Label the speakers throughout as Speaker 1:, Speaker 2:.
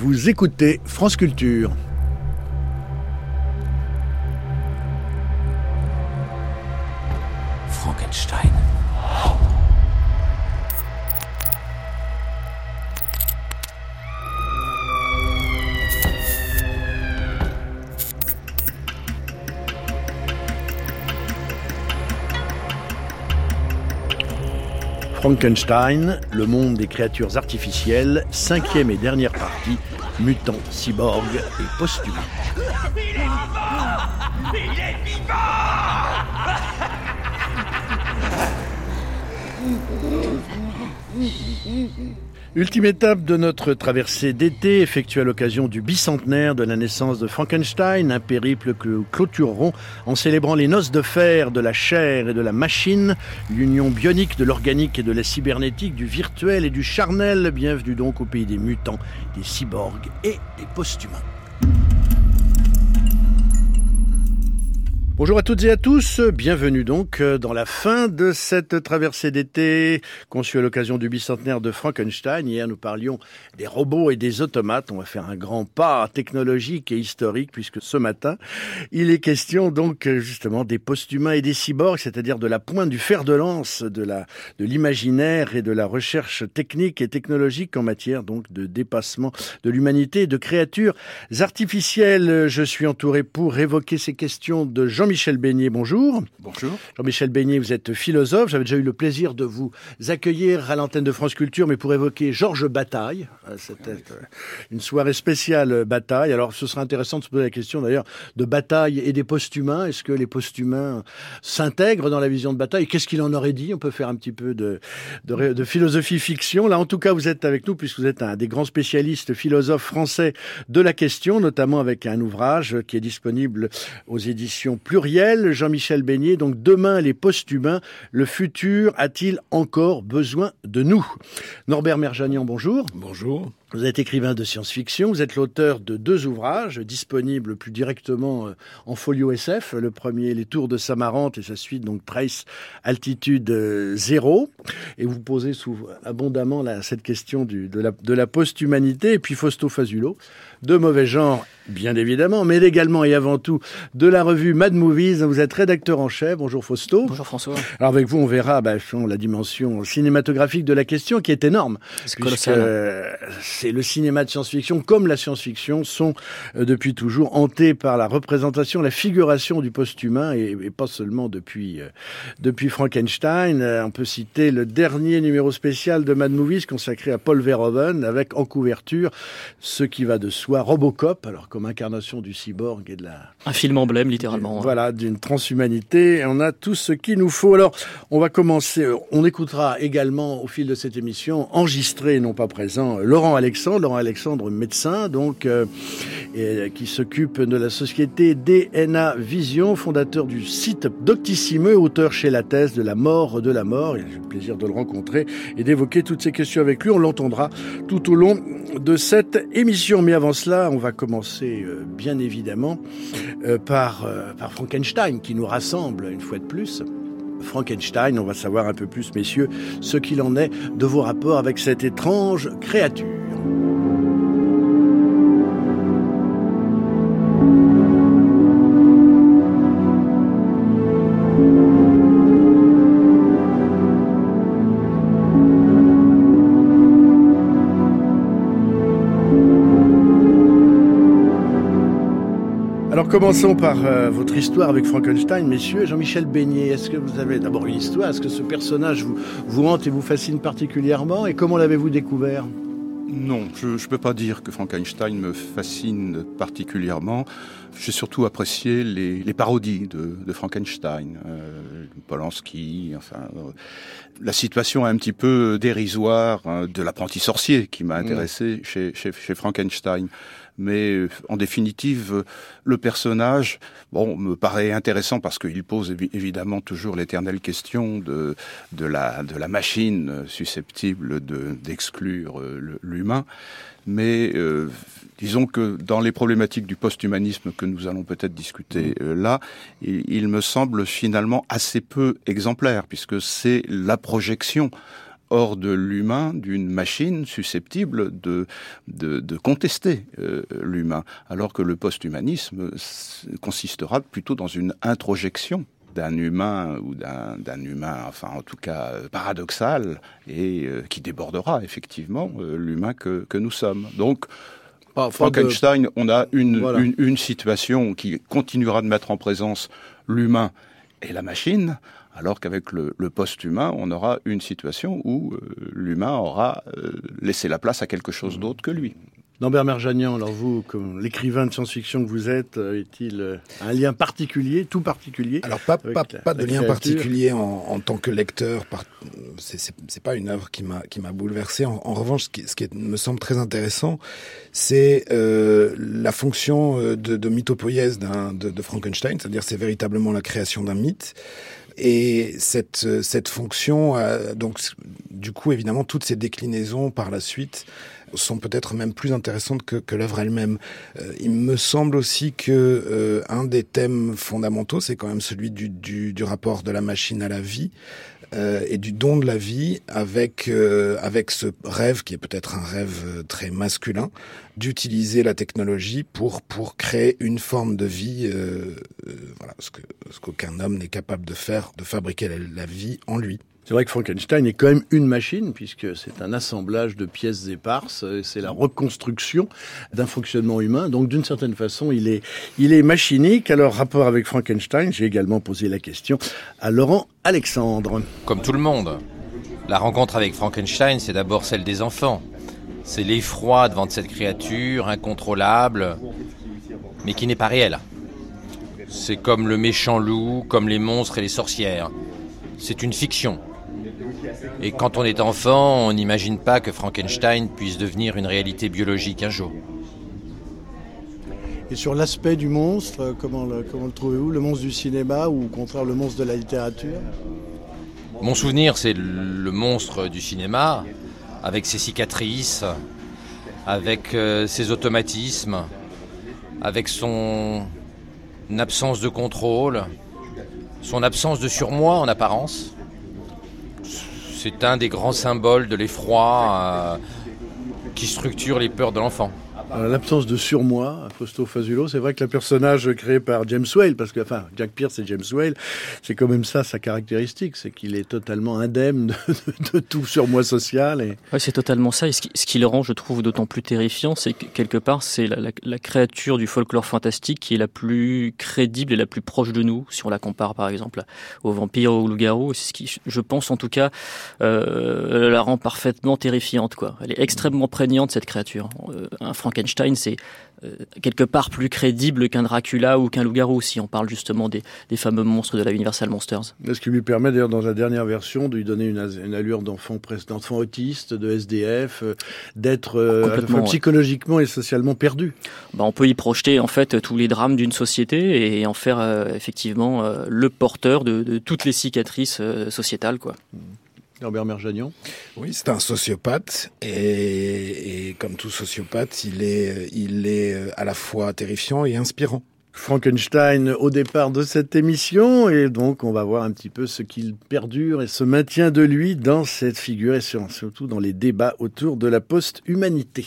Speaker 1: Vous écoutez France Culture.
Speaker 2: Frankenstein,
Speaker 1: le monde des créatures artificielles, cinquième et dernière partie, mutants, cyborgs et posthumes.
Speaker 3: Il Il est
Speaker 1: vivant Ultime étape de notre traversée d'été, effectuée à l'occasion du bicentenaire de la naissance de Frankenstein, un périple que nous clôturerons en célébrant les noces de fer de la chair et de la machine, l'union bionique de l'organique et de la cybernétique, du virtuel et du charnel. Bienvenue donc au pays des mutants, des cyborgs et des posthumains. Bonjour à toutes et à tous, bienvenue donc euh, dans la fin de cette traversée d'été conçue à l'occasion du bicentenaire de Frankenstein. Hier nous parlions des robots et des automates, on va faire un grand pas technologique et historique puisque ce matin il est question donc justement des post-humains et des cyborgs, c'est-à-dire de la pointe du fer de lance de la de l'imaginaire et de la recherche technique et technologique en matière donc de dépassement de l'humanité de créatures artificielles. Je suis entouré pour évoquer ces questions de Jean Jean-Michel Beignet, bonjour.
Speaker 4: Bonjour.
Speaker 1: Jean-Michel Beignet, vous êtes philosophe. J'avais déjà eu le plaisir de vous accueillir à l'antenne de France Culture, mais pour évoquer Georges Bataille. Euh, c'était euh, une soirée spéciale euh, Bataille. Alors, ce serait intéressant de se poser la question d'ailleurs de Bataille et des post-humains. Est-ce que les post-humains s'intègrent dans la vision de Bataille? Qu'est-ce qu'il en aurait dit? On peut faire un petit peu de, de, de philosophie fiction. Là, en tout cas, vous êtes avec nous puisque vous êtes un des grands spécialistes philosophes français de la question, notamment avec un ouvrage qui est disponible aux éditions plus Jean-Michel Beignet. Donc demain, les post-humains, le futur a-t-il encore besoin de nous? Norbert Merjanian, bonjour.
Speaker 4: Bonjour.
Speaker 1: Vous êtes écrivain de science-fiction, vous êtes l'auteur de deux ouvrages disponibles plus directement euh, en folio SF. Le premier, Les Tours de Samarante et sa suite, donc Trace Altitude euh, Zéro. Et vous posez abondamment cette question du, de, la, de la post-humanité. Et puis Fausto Fazulo, de mauvais genre, bien évidemment, mais également et avant tout de la revue Mad Movies. Vous êtes rédacteur en chef. Bonjour Fausto.
Speaker 5: Bonjour François.
Speaker 1: Alors avec vous, on verra bah, la dimension cinématographique de la question qui est énorme.
Speaker 5: C'est
Speaker 1: Euh, c'est le cinéma de science-fiction comme la science-fiction sont euh, depuis toujours hantés par la représentation, la figuration du post-humain et, pas seulement depuis euh, depuis Frankenstein. Euh, on peut citer le dernier numéro spécial de Mad Movies consacré à Paul Verhoeven avec en couverture ce qui va de soi Robocop, alors comme incarnation du cyborg et de la
Speaker 5: un film emblème littéralement.
Speaker 1: Voilà, d'une transhumanité. Et on a tout ce qu'il nous faut. Alors, on va commencer. On écoutera également au fil de cette émission enregistré, non pas présent, Laurent Alexandre Alexandre, Laurent Alexandre, médecin, donc, euh, et, qui s'occupe de la société DNA Vision, fondateur du site Doctissime, auteur chez la thèse de la mort de la mort. J'ai le plaisir de le rencontrer et d'évoquer toutes ces questions avec lui. On l'entendra tout au long de cette émission. Mais avant cela, on va commencer, euh, bien évidemment, euh, par, par Frankenstein, qui nous rassemble une fois de plus. Frankenstein. On va savoir un peu plus, messieurs, ce qu'il en est de vos rapports avec cette étrange créature. Alors commençons par euh, votre histoire avec Frankenstein, messieurs. Jean-Michel Beignet, est-ce que vous avez d'abord une histoire? Est-ce que ce personnage vous, vous hante et vous fascine particulièrement? Et comment l'avez-vous découvert?
Speaker 4: Non, je ne peux pas dire que Frankenstein me fascine particulièrement. J'ai surtout apprécié les, les parodies de, de Frankenstein, euh, Polanski, enfin, euh, la situation un petit peu dérisoire hein, de l'apprenti sorcier qui m'a intéressé chez, chez, chez Frankenstein mais euh, en définitive, le personnage, bon, me paraît intéressant parce qu'il pose évidemment toujours l'éternelle question de de la de la machine susceptible de d'exclure euh, l'humain, mais euh, disons que dans les problématiques du post-humanisme que nous allons peut-être discuter mmh. là, il, il, me semble finalement assez peu exemplaire puisque c'est la projection hors de l'humain d'une machine susceptible de, de, de contester euh, l'humain, alors que le post-humanisme consistera plutôt dans une introjection d'un humain ou d'un humain, enfin en tout cas euh, paradoxal, et euh, qui débordera effectivement l'humain que, que nous sommes. Donc, Frankenstein, on a une, une, une, situation qui continuera de mettre en présence l'humain et la machine, alors qu'avec le, le post-humain, on aura une situation où euh, l'humain aura euh, laissé la place à quelque chose d'autre que lui.
Speaker 1: Lambert Merjanian, alors vous, comme l'écrivain de science-fiction que vous êtes, euh, est-il un lien particulier, tout particulier
Speaker 2: Alors pas, pas, pas de lien particulier en, en, tant que lecteur, c'est pas une œuvre qui m'a qui m'a bouleversé. En, en, revanche, ce qui, ce qui, me semble très intéressant, c'est euh, la fonction de, de mythopoïèse de, de Frankenstein, c'est-à-dire c'est véritablement la création d'un mythe. Et cette, cette fonction, a, donc du coup, évidemment, toutes ces déclinaisons par la suite sont peut-être même plus intéressantes que, que l'œuvre elle-même. Euh, il me semble aussi que euh, un des thèmes fondamentaux, c'est quand même celui du, du, du, rapport de la machine à la vie. Euh, et du don de la vie avec euh, avec ce rêve qui est peut-être un rêve euh, très masculin d'utiliser la technologie pour pour créer une forme de vie euh, voilà ce que ce qu'aucun homme n'est capable de faire de fabriquer la, la vie en lui.
Speaker 1: C'est vrai que Frankenstein est quand même une machine, puisque c'est un assemblage de pièces éparses, c'est la reconstruction d'un fonctionnement humain. Donc, d'une certaine façon, il est, il est machinique. Alors, rapport avec Frankenstein, j'ai également posé la question à Laurent Alexandre.
Speaker 6: Comme tout le monde, la rencontre avec Frankenstein, c'est d'abord celle des enfants. C'est l'effroi devant cette créature incontrôlable, mais qui n'est pas réelle. C'est comme le méchant loup, comme les monstres et les sorcières. C'est une fiction. Et quand on est enfant, on n'imagine pas que Frankenstein puisse devenir une réalité biologique un jour.
Speaker 1: Et sur l'aspect du monstre, comment le, comment le trouvez-vous? Le monstre du cinéma ou au contraire le monstre de la littérature?
Speaker 6: Mon souvenir, c'est le monstre du cinéma, avec ses cicatrices, avec euh, ses automatismes, avec son absence de contrôle, son absence de surmoi en apparence c'est un des grands symboles de l'effroi euh, qui structure les peurs de l'enfant.
Speaker 1: L'absence de surmoi, Fausto Fazulo, c'est vrai que le personnage créé par James Whale, parce que enfin Jack Pierce et James Whale, c'est quand même ça sa caractéristique, c'est qu'il est totalement indemne de, tout surmoi social. Et...
Speaker 5: C'est totalement ça. Et ce qui, le rend, je trouve, d'autant plus terrifiant, c'est que quelque part, c'est la, créature du folklore fantastique qui est la plus crédible et la plus proche de nous, si on la compare par exemple au vampire ou au loup-garou. C'est ce qui, je pense en tout cas, euh, la rend parfaitement terrifiante. Quoi. Elle est extrêmement prégnante cette créature. Euh, un Frankenstein, c'est euh, quelque part plus crédible qu'un Dracula ou qu'un loup-garou, si on parle justement des, des, fameux monstres de la Universal Monsters.
Speaker 1: Ce qui lui permet d'ailleurs dans la dernière version de lui donner une, une allure d'enfant d'enfant autiste, de SDF, euh, d'être euh, psychologiquement ouais. et socialement perdu.
Speaker 5: Bah, on peut y projeter en fait tous les drames d'une société et en faire effectivement le porteur de, de, toutes les cicatrices sociétales. Quoi.
Speaker 1: Mmh. Herbert Merjanian
Speaker 2: Oui, c'est un sociopathe et, et, comme tout sociopathe, il est, il est à la fois terrifiant et inspirant.
Speaker 1: Frankenstein au départ de cette émission et donc on va voir un petit peu ce qu'il perdure et se maintient de lui dans cette figure et surtout dans les débats autour de la post-humanité.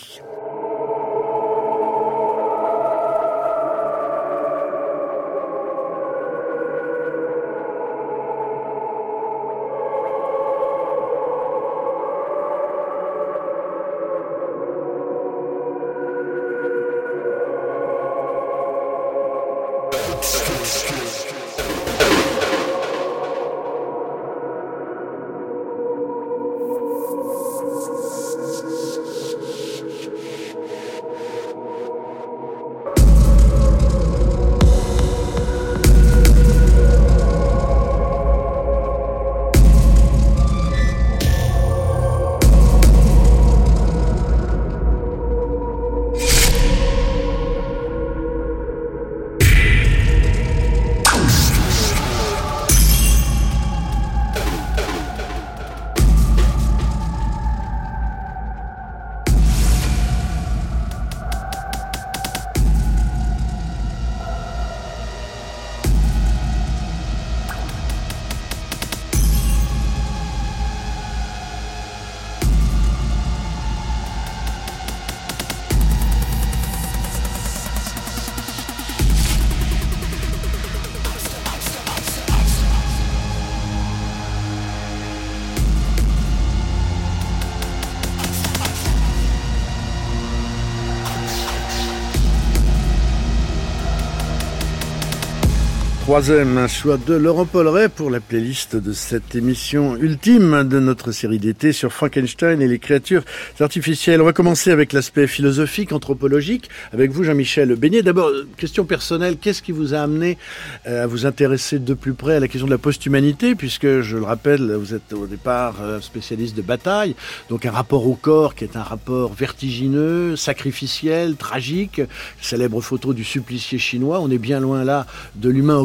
Speaker 1: Troisième choix de Laurent Polleret pour la playlist de cette émission ultime de notre série d'été sur Frankenstein et les créatures artificielles. On va commencer avec l'aspect philosophique, anthropologique, avec vous Jean-Michel Beignet. D'abord, question personnelle, qu'est-ce qui vous a amené euh, à vous intéresser de plus près à la question de la post-humanité, puisque je le rappelle, vous êtes au départ euh, spécialiste de bataille, donc un rapport au corps qui est un rapport vertigineux, sacrificiel, tragique, célèbre photo du supplicié chinois, on est bien loin là de l'humain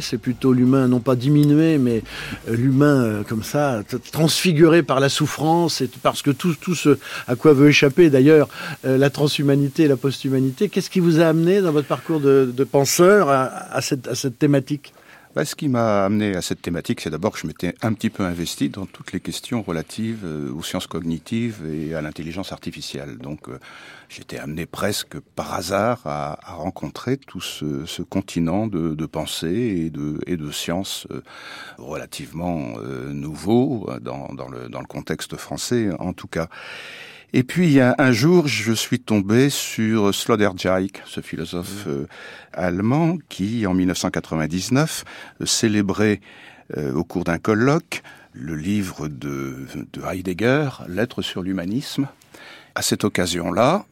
Speaker 1: c'est plutôt l'humain non pas diminué, mais euh, l'humain euh, comme ça, transfiguré par la souffrance, et parce que tout, ce à quoi veut échapper d'ailleurs euh, la transhumanité et la posthumanité. Qu'est-ce qui vous a amené dans votre parcours de, penseur à, cette, à cette thématique?
Speaker 4: Bah, ce qui m'a amené à cette thématique, c'est d'abord que je m'étais un petit peu investi dans toutes les questions relatives aux sciences cognitives et à l'intelligence artificielle. Donc, j'étais amené presque par hasard à, rencontrer tout ce, continent de, de, pensée et de, sciences euh, relativement euh, nouveaux dans le contexte français en tout cas. Et puis il y a un jour, je suis tombé sur Sloterdijk, ce philosophe mmh. euh, allemand qui, en 1999, célébrait au cours d'un colloque le livre de, de Heidegger, Lettres sur l'humanisme. À cette occasion-là,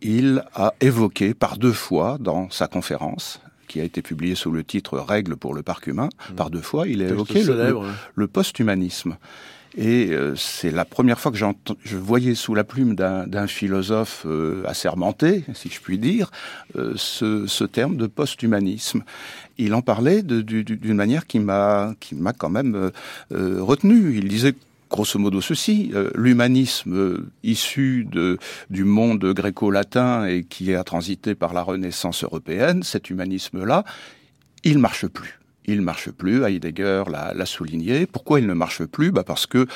Speaker 4: il a évoqué par deux fois dans sa conférence qui a été publiée sous le titre Règles pour le parc humain, mmh. par deux fois, il a évoqué le, le post-humanisme. Et euh, c'est la première fois que je voyais sous la plume d'un philosophe euh, assermenté, si je puis dire, euh, ce, ce, terme de post-humanisme. Il en parlait d'une manière qui m'a quand même retenu. Il disait grosso modo ceci, euh, l'humanisme euh, issu de, du monde gréco-latin et qui a transité par la Renaissance européenne, cet humanisme-là, il marche plus il marche plus. Heidegger l'a souligné. Pourquoi il ne marche plus? Bah Parce que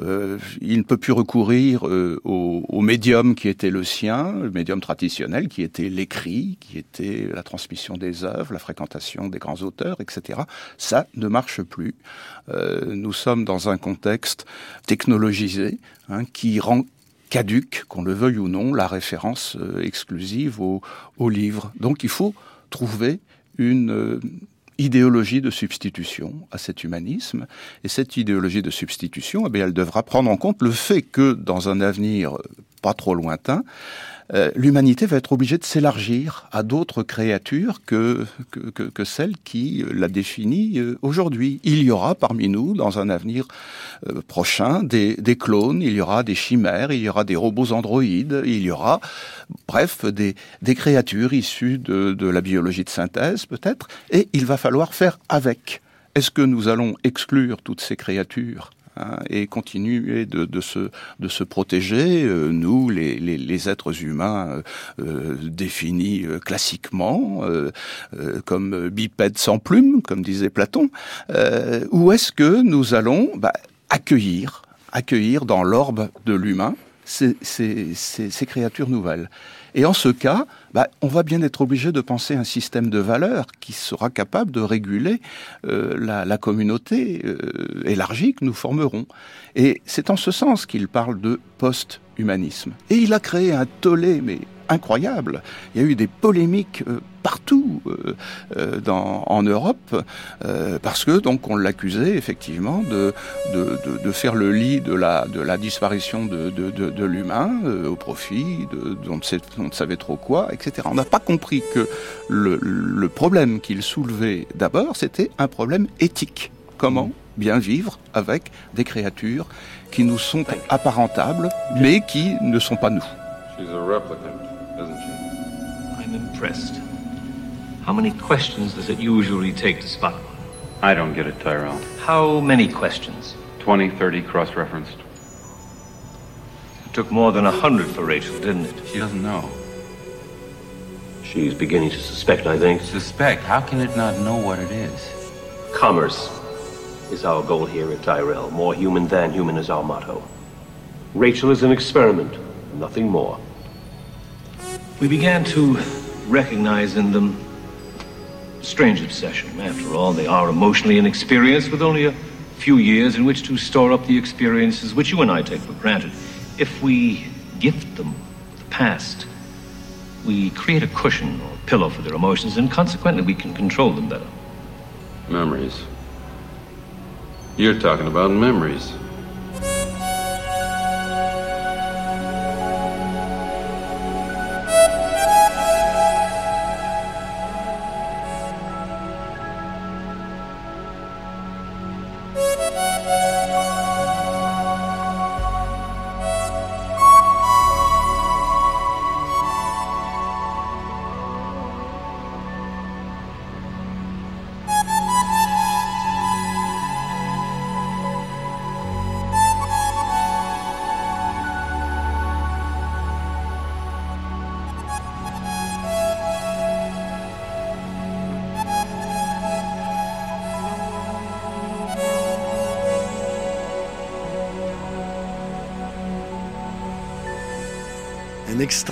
Speaker 4: euh, il ne peut plus recourir euh, au, médium qui était le sien, le médium traditionnel, qui était l'écrit, qui était la transmission des œuvres, la fréquentation des grands auteurs, etc. Ça ne marche plus. Euh, nous sommes dans un contexte technologisé hein, qui rend caduque, qu'on le veuille ou non, la référence exclusive au, livre. Donc il faut trouver une idéologie de substitution à cet humanisme. Et cette idéologie de substitution, eh elle devra prendre en compte le fait que dans un avenir pas trop lointain, euh, l'humanité va être obligée de s'élargir à d'autres créatures que, que, celles qui la définissent euh, aujourd'hui. Il y aura parmi nous, dans un avenir euh, prochain, des, des, clones, il y aura des chimères, il y aura des robots androïdes, il y aura, bref, des, des créatures issues de, de la biologie de synthèse peut-être, et il va falloir faire avec. Est-ce que nous allons exclure toutes ces créatures Hein, et continuer de, se, protéger, euh, nous, les, êtres humains euh, euh définis euh, classiquement comme bipèdes sans plumes, comme disait Platon, ou est-ce que nous allons bah, accueillir, accueillir dans l'orbe de l'humain ces, ces créatures nouvelles? Et en ce cas, bah, on va bien être obligé de penser un système de valeurs qui sera capable de réguler euh, la, communauté euh, élargie que nous formerons. Et c'est en ce sens qu'il parle de post-humanisme. Et il a créé un tollé, mais incroyable. Il y a eu des polémiques euh, partout euh, euh, dans, en Europe parce que donc on l'accusait effectivement de, de, de, de, faire le lit de la, de la disparition de, de, l'humain au profit de, on, ne savait trop quoi, etc. On n'a pas compris que le, le problème qu'il soulevait d'abord, c'était un problème éthique. Comment bien vivre avec des créatures qui nous sont apparentables, mais qui ne sont pas nous?
Speaker 7: Impressed. How many questions does it usually take to spot one?
Speaker 8: I don't get it, Tyrell.
Speaker 7: How many questions?
Speaker 8: 20, 30 cross referenced.
Speaker 7: It took more than a hundred for Rachel, didn't it?
Speaker 8: She doesn't know.
Speaker 7: She's beginning to suspect, I think.
Speaker 8: Suspect? How can it not know what it is?
Speaker 7: Commerce is our goal here at Tyrell. More human than human is our motto. Rachel is an experiment, nothing more. We began to recognize in them strange obsession. After all, they are emotionally inexperienced with only a few years in which to store up the experiences which you and I take for granted. If we gift them the past, we create a cushion or pillow for their emotions, and consequently, we can control them better.
Speaker 8: Memories. You're talking about memories.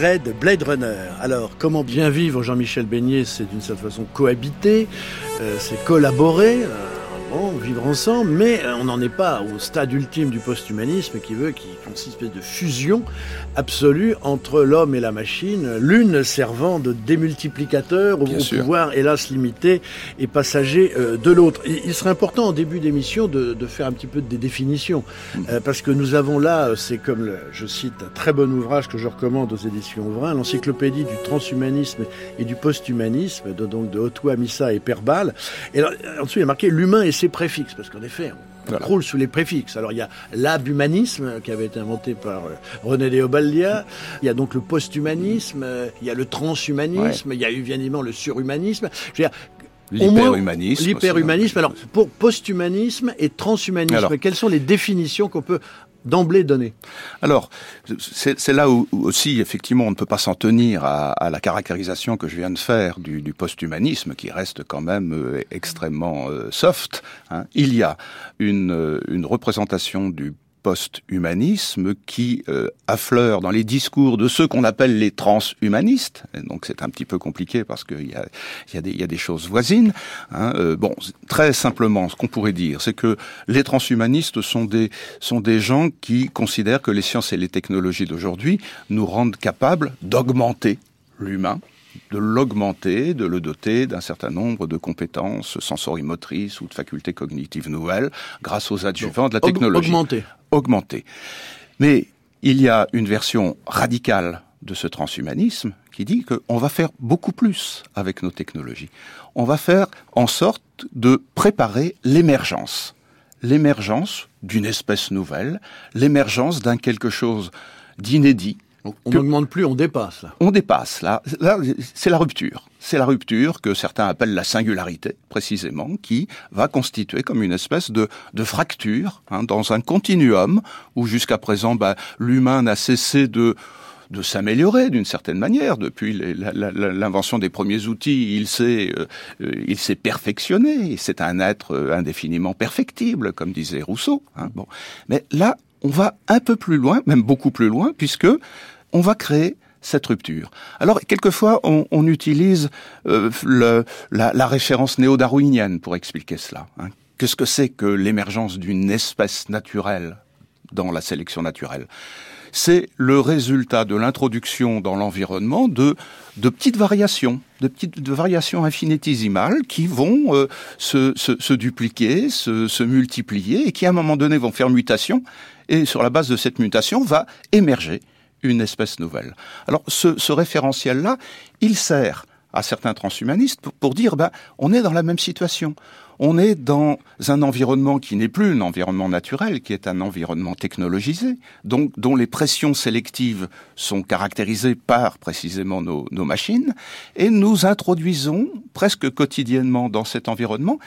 Speaker 1: De Blade Runner. Alors, comment bien vivre Jean-Michel Beignet C'est d'une certaine façon cohabiter, euh, c'est collaborer. Euh, vivre ensemble, mais euh, on n'en est pas au stade ultime du post-humanisme qui veut qu'il consiste une espèce de fusion absolue entre l'homme et la machine, l'une servant de démultiplicateur au, pouvoir hélas limité et passager euh, de l'autre. Il, serait important en début d'émission de, faire un petit peu des définitions, mhm. euh, parce que nous avons là, c'est comme je cite un très bon ouvrage que je recommande aux éditions Ouvrin, l'encyclopédie du transhumanisme et du post-humanisme, de, donc de Otto Missa et Perbal. Et en dessous il y a marqué l'humain et préfixes, parce qu'en effet, on roule sous les préfixes. Alors il y a l'abhumanisme qui avait été inventé par euh, René Léobaldia, il y a donc le posthumanisme, euh, il y a le transhumanisme, il y a eu bien évidemment le surhumanisme. Je veux dire,
Speaker 4: L'hyperhumanisme.
Speaker 1: L'hyperhumanisme. Alors, pour posthumanisme et transhumanisme, quelles sont les définitions qu'on peut d'emblée donné
Speaker 4: Alors, c'est là où, aussi, effectivement, on ne peut pas s'en tenir à, la caractérisation que je viens de faire du, du post-humanisme, qui reste quand même euh, extrêmement euh, soft. Hein. Il y a une, euh, une représentation du post-humanisme qui euh, affleure dans les discours de ceux qu'on appelle les transhumanistes. donc c'est un petit peu compliqué parce qu'il y a, y, a des, y a des choses voisines. Hein. Euh, bon, très simplement, ce qu'on pourrait dire, c'est que les transhumanistes sont des, sont des gens qui considèrent que les sciences et les technologies d'aujourd'hui nous rendent capables d'augmenter l'humain de l'augmenter, de le doter d'un certain nombre de compétences sensorimotrices ou de facultés cognitives nouvelles grâce aux adjuvants de la technologie.
Speaker 1: Augmenter.
Speaker 4: Augmenter. Mais il y a une version radicale de ce transhumanisme qui dit qu'on va faire beaucoup plus avec nos technologies. On va faire en sorte de préparer l'émergence. L'émergence d'une espèce nouvelle, l'émergence d'un quelque chose d'inédit,
Speaker 1: on n'augmente plus, on dépasse.
Speaker 4: On dépasse. Là, là c'est la rupture. C'est la rupture que certains appellent la singularité, précisément, qui va constituer comme une espèce de, de fracture hein, dans un continuum où jusqu'à présent, bah, l'humain n'a cessé de de s'améliorer d'une certaine manière depuis l'invention des premiers outils. Il s'est euh, il s'est perfectionné. C'est un être euh, indéfiniment perfectible, comme disait Rousseau. Hein, bon, mais là, on va un peu plus loin, même beaucoup plus loin, puisque on va créer cette rupture. Alors, quelquefois, on, utilise euh, la, référence néo-darwinienne pour expliquer cela. Hein. Qu'est-ce que c'est que l'émergence d'une espèce naturelle dans la sélection naturelle? C'est le résultat de l'introduction dans l'environnement de, de petites variations, de petites variations infinitésimales qui vont euh, se, se, dupliquer, se, se multiplier et qui, à un moment donné, vont faire mutation. Et sur la base de cette mutation, va émerger une espèce nouvelle. Alors ce, référentiel-là, il sert à certains transhumanistes pour, dire ben on est dans la même situation. On est dans un environnement qui n'est plus un environnement naturel, qui est un environnement technologisé, donc dont les pressions sélectives sont caractérisées par précisément nos, nos machines, et nous introduisons presque quotidiennement dans cet environnement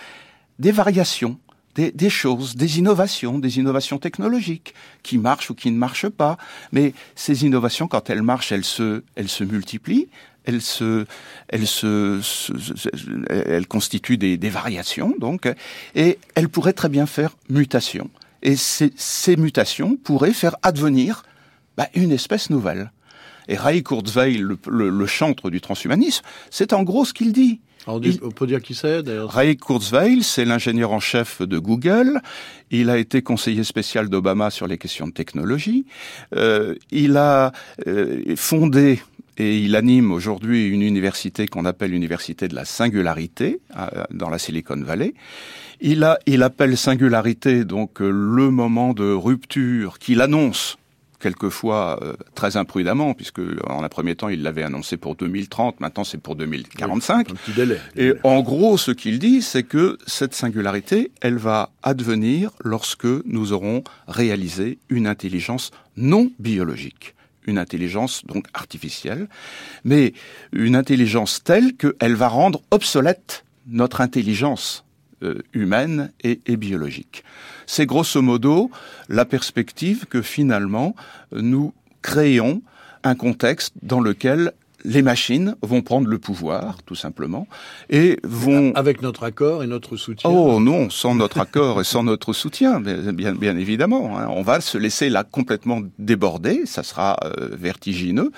Speaker 4: des variations des, choses, des innovations, des innovations technologiques qui marchent ou qui ne marchent pas. Mais ces innovations, quand elles marchent, elles se, elles se multiplient, elles se, elles se, elles constituent des, des, variations, donc, et elles pourraient très bien faire mutation. Et ces, ces mutations pourraient faire advenir bah, une espèce nouvelle. Et Ray Kurzweil, le, le, le chantre du transhumanisme, c'est en gros ce qu'il dit.
Speaker 1: On, peut dire qui c'est d'ailleurs
Speaker 4: Ray Kurzweil, c'est l'ingénieur en chef de Google. Il a été conseiller spécial d'Obama sur les questions de technologie. Euh, il a euh, fondé et il anime aujourd'hui une université qu'on appelle l'université de la singularité dans la Silicon Valley. Il, a, il appelle singularité donc le moment de rupture qu'il annonce quelquefois euh, très imprudemment, puisque en un premier temps il l'avait annoncé pour 2030, maintenant c'est pour 2045. Et en gros, ce qu'il dit, c'est que cette singularité, elle va advenir lorsque nous aurons réalisé une intelligence non biologique. Une intelligence donc artificielle, mais une intelligence telle qu'elle va rendre obsolète notre intelligence euh, humaine et, et biologique. C'est grosso modo la perspective que finalement nous créons un contexte dans lequel les machines vont prendre le pouvoir, tout simplement, et vont...
Speaker 1: Avec notre accord et notre soutien
Speaker 4: Oh non, sans notre accord et sans notre soutien, bien, bien évidemment. Hein. On va se laisser là complètement déborder, ça sera euh, vertigineux.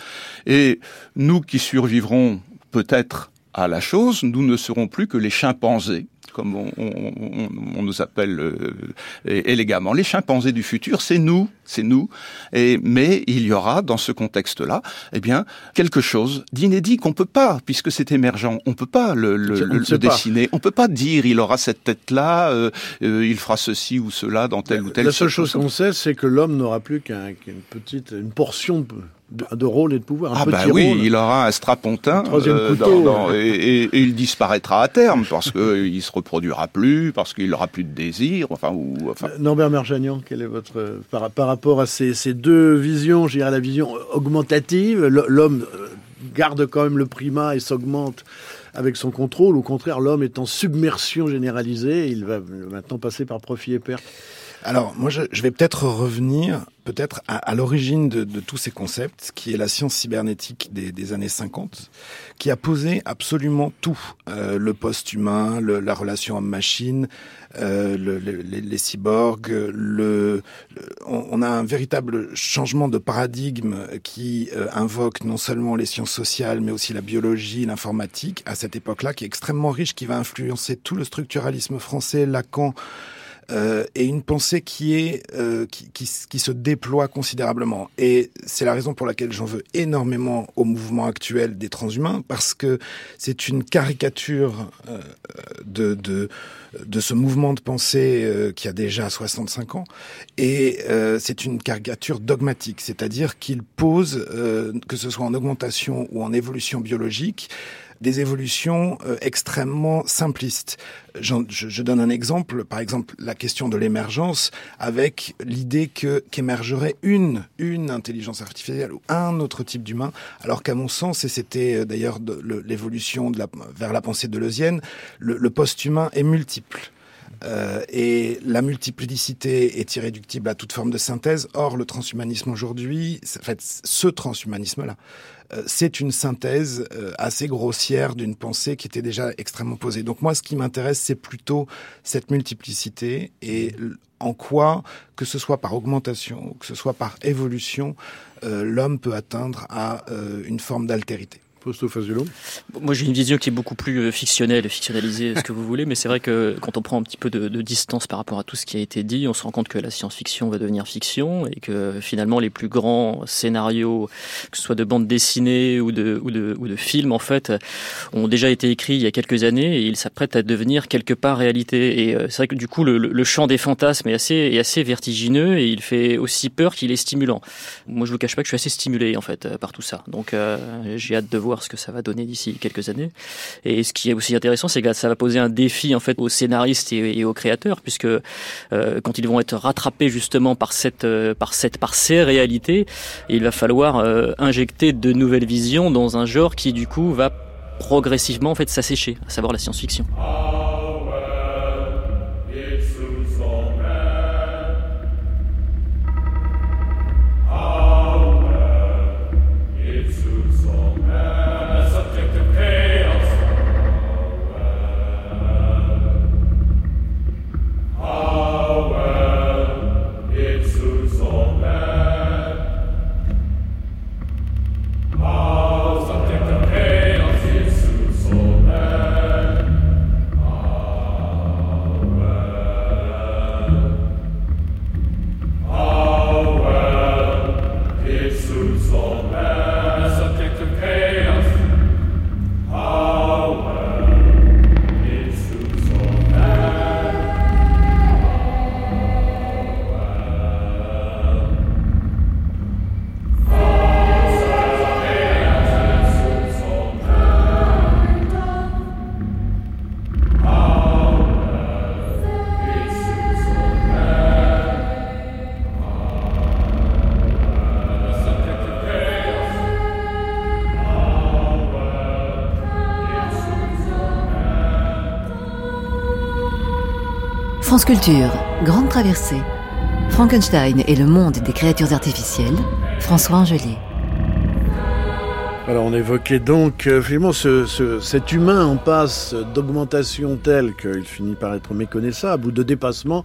Speaker 4: Et nous qui survivrons peut-être à la chose, nous ne serons plus que les chimpanzés comme on, nous appelle euh, élégamment. Les chimpanzés du futur, c'est nous, c'est nous. Et, mais il y aura dans ce contexte-là, eh bien, quelque chose d'inédit qu'on peut pas, puisque c'est émergent, on peut pas le, le, dessiner. On peut pas dire il aura cette tête-là, euh, euh, il fera ceci ou cela dans tel ou tel.
Speaker 1: La seule chose qu'on sait, c'est que l'homme n'aura plus qu'une petite, une portion de de, rôle et de pouvoir.
Speaker 4: Un ah bah oui, il aura un strapontin euh, et, il disparaîtra à terme parce qu'il se reproduira plus, parce qu'il n'aura plus de désir. Enfin, ou, enfin...
Speaker 1: Norbert Merjanian, quel est votre par, par rapport à ces, deux visions, je dirais la vision augmentative, l'homme euh, garde quand même le primat et s'augmente avec son contrôle. Au contraire, l'homme est en submersion généralisée. Il va maintenant passer par profit et perte.
Speaker 2: Alors, moi, je, vais peut-être revenir peut-être à, l'origine de, tous ces concepts, qui est la science cybernétique des, années 50, qui a posé absolument tout. Euh, le post-humain, la relation homme-machine, euh, les, cyborgs, le, on, a un véritable changement de paradigme qui euh, invoque non seulement les sciences sociales, mais aussi la biologie, l'informatique, à cette époque-là, qui est extrêmement riche, qui va influencer tout le structuralisme français, Lacan, euh, et une pensée qui est euh, qui, qui, se déploie considérablement. Et c'est la raison pour laquelle j'en veux énormément au mouvement actuel des transhumains, parce que c'est une caricature euh, de, de, de ce mouvement de pensée euh, qui a déjà 65 ans, et euh, c'est une caricature dogmatique, c'est-à-dire qu'il pose, que ce soit en augmentation ou en évolution biologique, des évolutions euh, extrêmement simplistes. Je, je, donne un exemple, par exemple la question de l'émergence, avec l'idée que qu'émergerait une une intelligence artificielle ou un autre type d'humain, alors qu'à mon sens, et c'était euh, d'ailleurs l'évolution de vers la pensée de Leusienne, le, le post-humain est multiple. Euh, et la multiplicité est irréductible à toute forme de synthèse. Or, le transhumanisme aujourd'hui, en fait, ce transhumanisme-là, c'est une synthèse euh, assez grossière d'une pensée qui était déjà extrêmement posée. Donc moi, ce qui m'intéresse, c'est plutôt cette multiplicité et en quoi, que ce soit par augmentation ou que ce soit par évolution, euh, l'homme peut atteindre à une forme d'altérité.
Speaker 5: Moi, j'ai une vision qui est beaucoup plus euh, fictionnelle, fictionnalisée, ce que vous voulez, mais c'est vrai que quand on prend un petit peu de, distance par rapport à tout ce qui a été dit, on se rend compte que la science-fiction va devenir fiction et que finalement les plus grands scénarios, que ce soit de bande dessinée ou de, ou de, ou de films, en fait, ont déjà été écrits il y a quelques années et ils s'apprêtent à devenir quelque part réalité. Et euh, c'est vrai que du coup, le, champ des fantasmes est assez, est assez vertigineux et il fait aussi peur qu'il est stimulant. Moi, je vous cache pas que je suis assez stimulé, en fait, euh, par tout ça. Donc, j'ai hâte de voir ce que ça va donner d'ici quelques années. Et ce qui est aussi intéressant, c'est que ça va poser un défi en fait aux scénaristes et, aux créateurs, puisque euh, quand ils vont être rattrapés justement par cette, euh, par cette, par ces réalités, il va falloir euh, injecter de nouvelles visions dans un genre qui du coup va progressivement en fait s'assécher, à savoir la science-fiction.
Speaker 9: Culture, Grande Traversée. Frankenstein et le monde des créatures artificielles. François Angelier.
Speaker 1: Alors on évoquait donc euh, finalement ce, ce, cet humain en passe d'augmentation telle qu'il finit par être méconnaissable ou de dépassement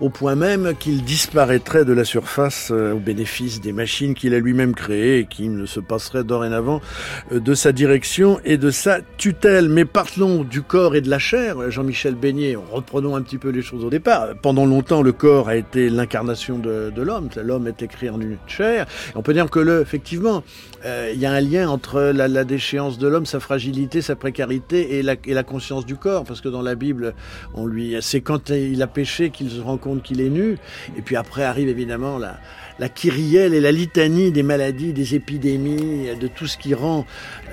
Speaker 1: au point même qu'il disparaîtrait de la surface euh, au bénéfice des machines qu'il a lui-même créées et qui ne se passerait dorénavant euh, de sa direction et de sa tutelle. Mais parlons du corps et de la chair. Jean-Michel Beignet, reprenons un petit peu les choses au départ. Pendant longtemps, le corps a été l'incarnation de, de l'homme. L'homme est écrit en une chair. On peut dire que le, effectivement, euh, il y a un lien entre la, la déchéance de l'homme, sa fragilité, sa précarité et la, et la, conscience du corps. Parce que dans la Bible, on lui, c'est quand il a péché qu'il se rend qu'il est nu. Et puis après arrive évidemment la, la kyrielle et la litanie des maladies, des épidémies, de tout ce qui rend,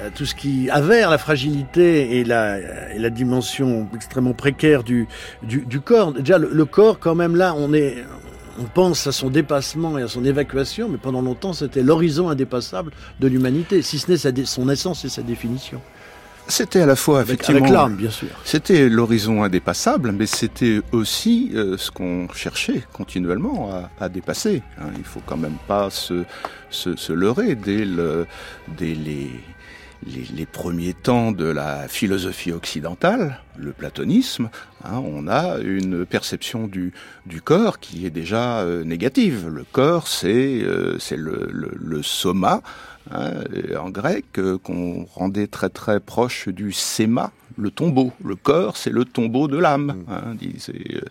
Speaker 1: euh, tout ce qui avère la fragilité et la, et la dimension extrêmement précaire du, du, du corps. Déjà, le, le corps, quand même, là, on est, on pense à son dépassement et à son évacuation, mais pendant longtemps, c'était l'horizon indépassable de l'humanité, si ce n'est son essence et sa définition.
Speaker 4: C'était à la fois
Speaker 1: avec,
Speaker 4: effectivement,
Speaker 1: avec l'âme, bien sûr.
Speaker 4: C'était l'horizon indépassable, mais c'était aussi euh, ce qu'on cherchait continuellement à, à dépasser. Hein. Il faut quand même pas se, se, se leurrer dès, le, dès les, les, les, premiers temps de la philosophie occidentale, le platonisme, hein, on a une perception du, du corps qui est déjà euh, négative. Le corps, c'est euh, le, le, le, soma, hein, en grec, euh, qu'on rendait très très proche du séma, le tombeau. Le corps, c'est le tombeau de l'âme, hein, disait, euh,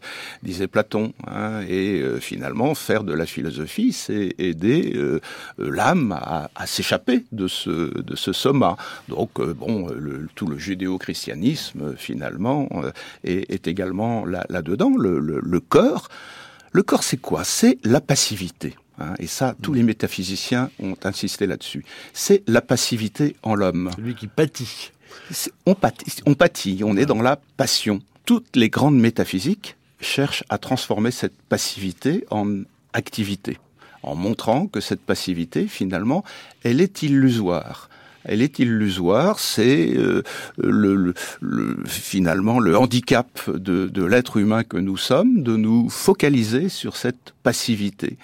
Speaker 4: disait, Platon. Hein, et euh, finalement, faire de la philosophie, c'est aider euh, l'âme à, à s'échapper de ce, de ce soma. Donc, bon, le, tout le judéo-christianisme, finalement, est, est, également là-dedans. Là le, le, le corps, le corps, c'est quoi? C'est la passivité. Hein, et ça, tous les métaphysiciens ont insisté là-dessus. C'est la passivité en l'homme.
Speaker 1: Celui qui pâtit.
Speaker 4: On pâtit, on pâtit, on est dans la passion. Toutes les grandes métaphysiques cherchent à transformer cette passivité en activité, en montrant que cette passivité, finalement, elle est illusoire elle est illusoire, c'est euh, le, le, le, finalement le handicap de, de l'être humain que nous sommes de nous focaliser sur cette passivité.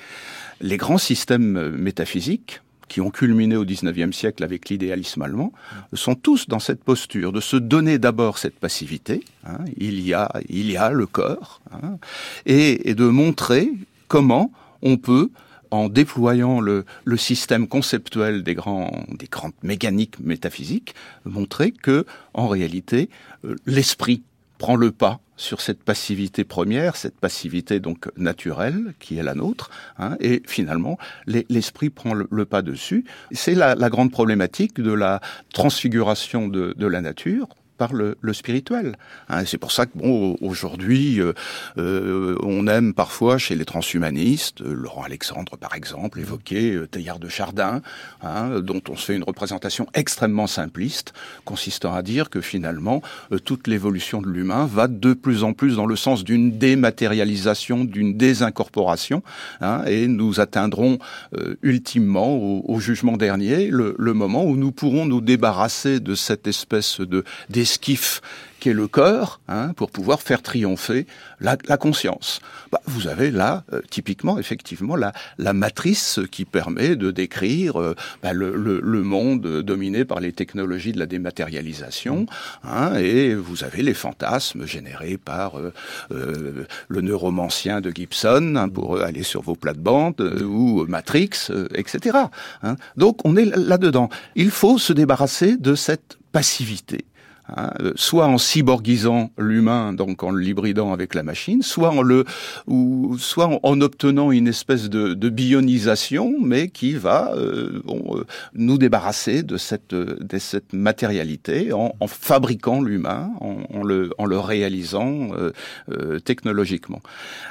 Speaker 4: Les grands systèmes métaphysiques, qui ont culminé au XIXe siècle avec l'idéalisme allemand, sont tous dans cette posture de se donner d'abord cette passivité. Hein, il y a, il y a le corps, hein, et, et, de montrer comment on peut en déployant le, le, système conceptuel des grands, des grandes mécaniques métaphysiques, montrer que, en réalité, euh, l'esprit prend le pas sur cette passivité première, cette passivité donc naturelle qui est la nôtre, hein, et finalement l'esprit prend le, pas dessus. C'est la, grande problématique de la transfiguration de la nature par le, le spirituel. Hein, c'est pour ça que bon, aujourd'hui, euh, euh, on aime parfois chez les transhumanistes, euh, Laurent Alexandre par exemple, évoquer euh, Teilhard de Chardin, hein, dont on se fait une représentation extrêmement simpliste, consistant à dire que finalement euh, toute l'évolution de l'humain va de plus en plus dans le sens d'une dématérialisation, d'une désincorporation, hein, et nous atteindrons euh, ultimement au, au, jugement dernier le, le, moment où nous pourrons nous débarrasser de cette espèce de esquif qui est le corps, hein, pour pouvoir faire triompher la, la conscience. Bah, vous avez là, euh, typiquement, effectivement, la, la, matrice qui permet de décrire euh, bah, le, le, le, monde dominé par les technologies de la dématérialisation, hein, et vous avez les fantasmes générés par euh, euh le neuromancien de Gibson, hein, pour aller sur vos plates-bandes, ou Matrix, etc. Hein. Donc on est là-dedans. Il faut se débarrasser de cette passivité. Hein, soit en cyborgisant l'humain, donc en l'hybridant avec la machine, soit en le, ou soit en, en obtenant une espèce de, de, bionisation, mais qui va euh, bon, euh, nous débarrasser de cette, de cette matérialité en, en fabriquant l'humain, en, en, le, en le réalisant euh, euh technologiquement.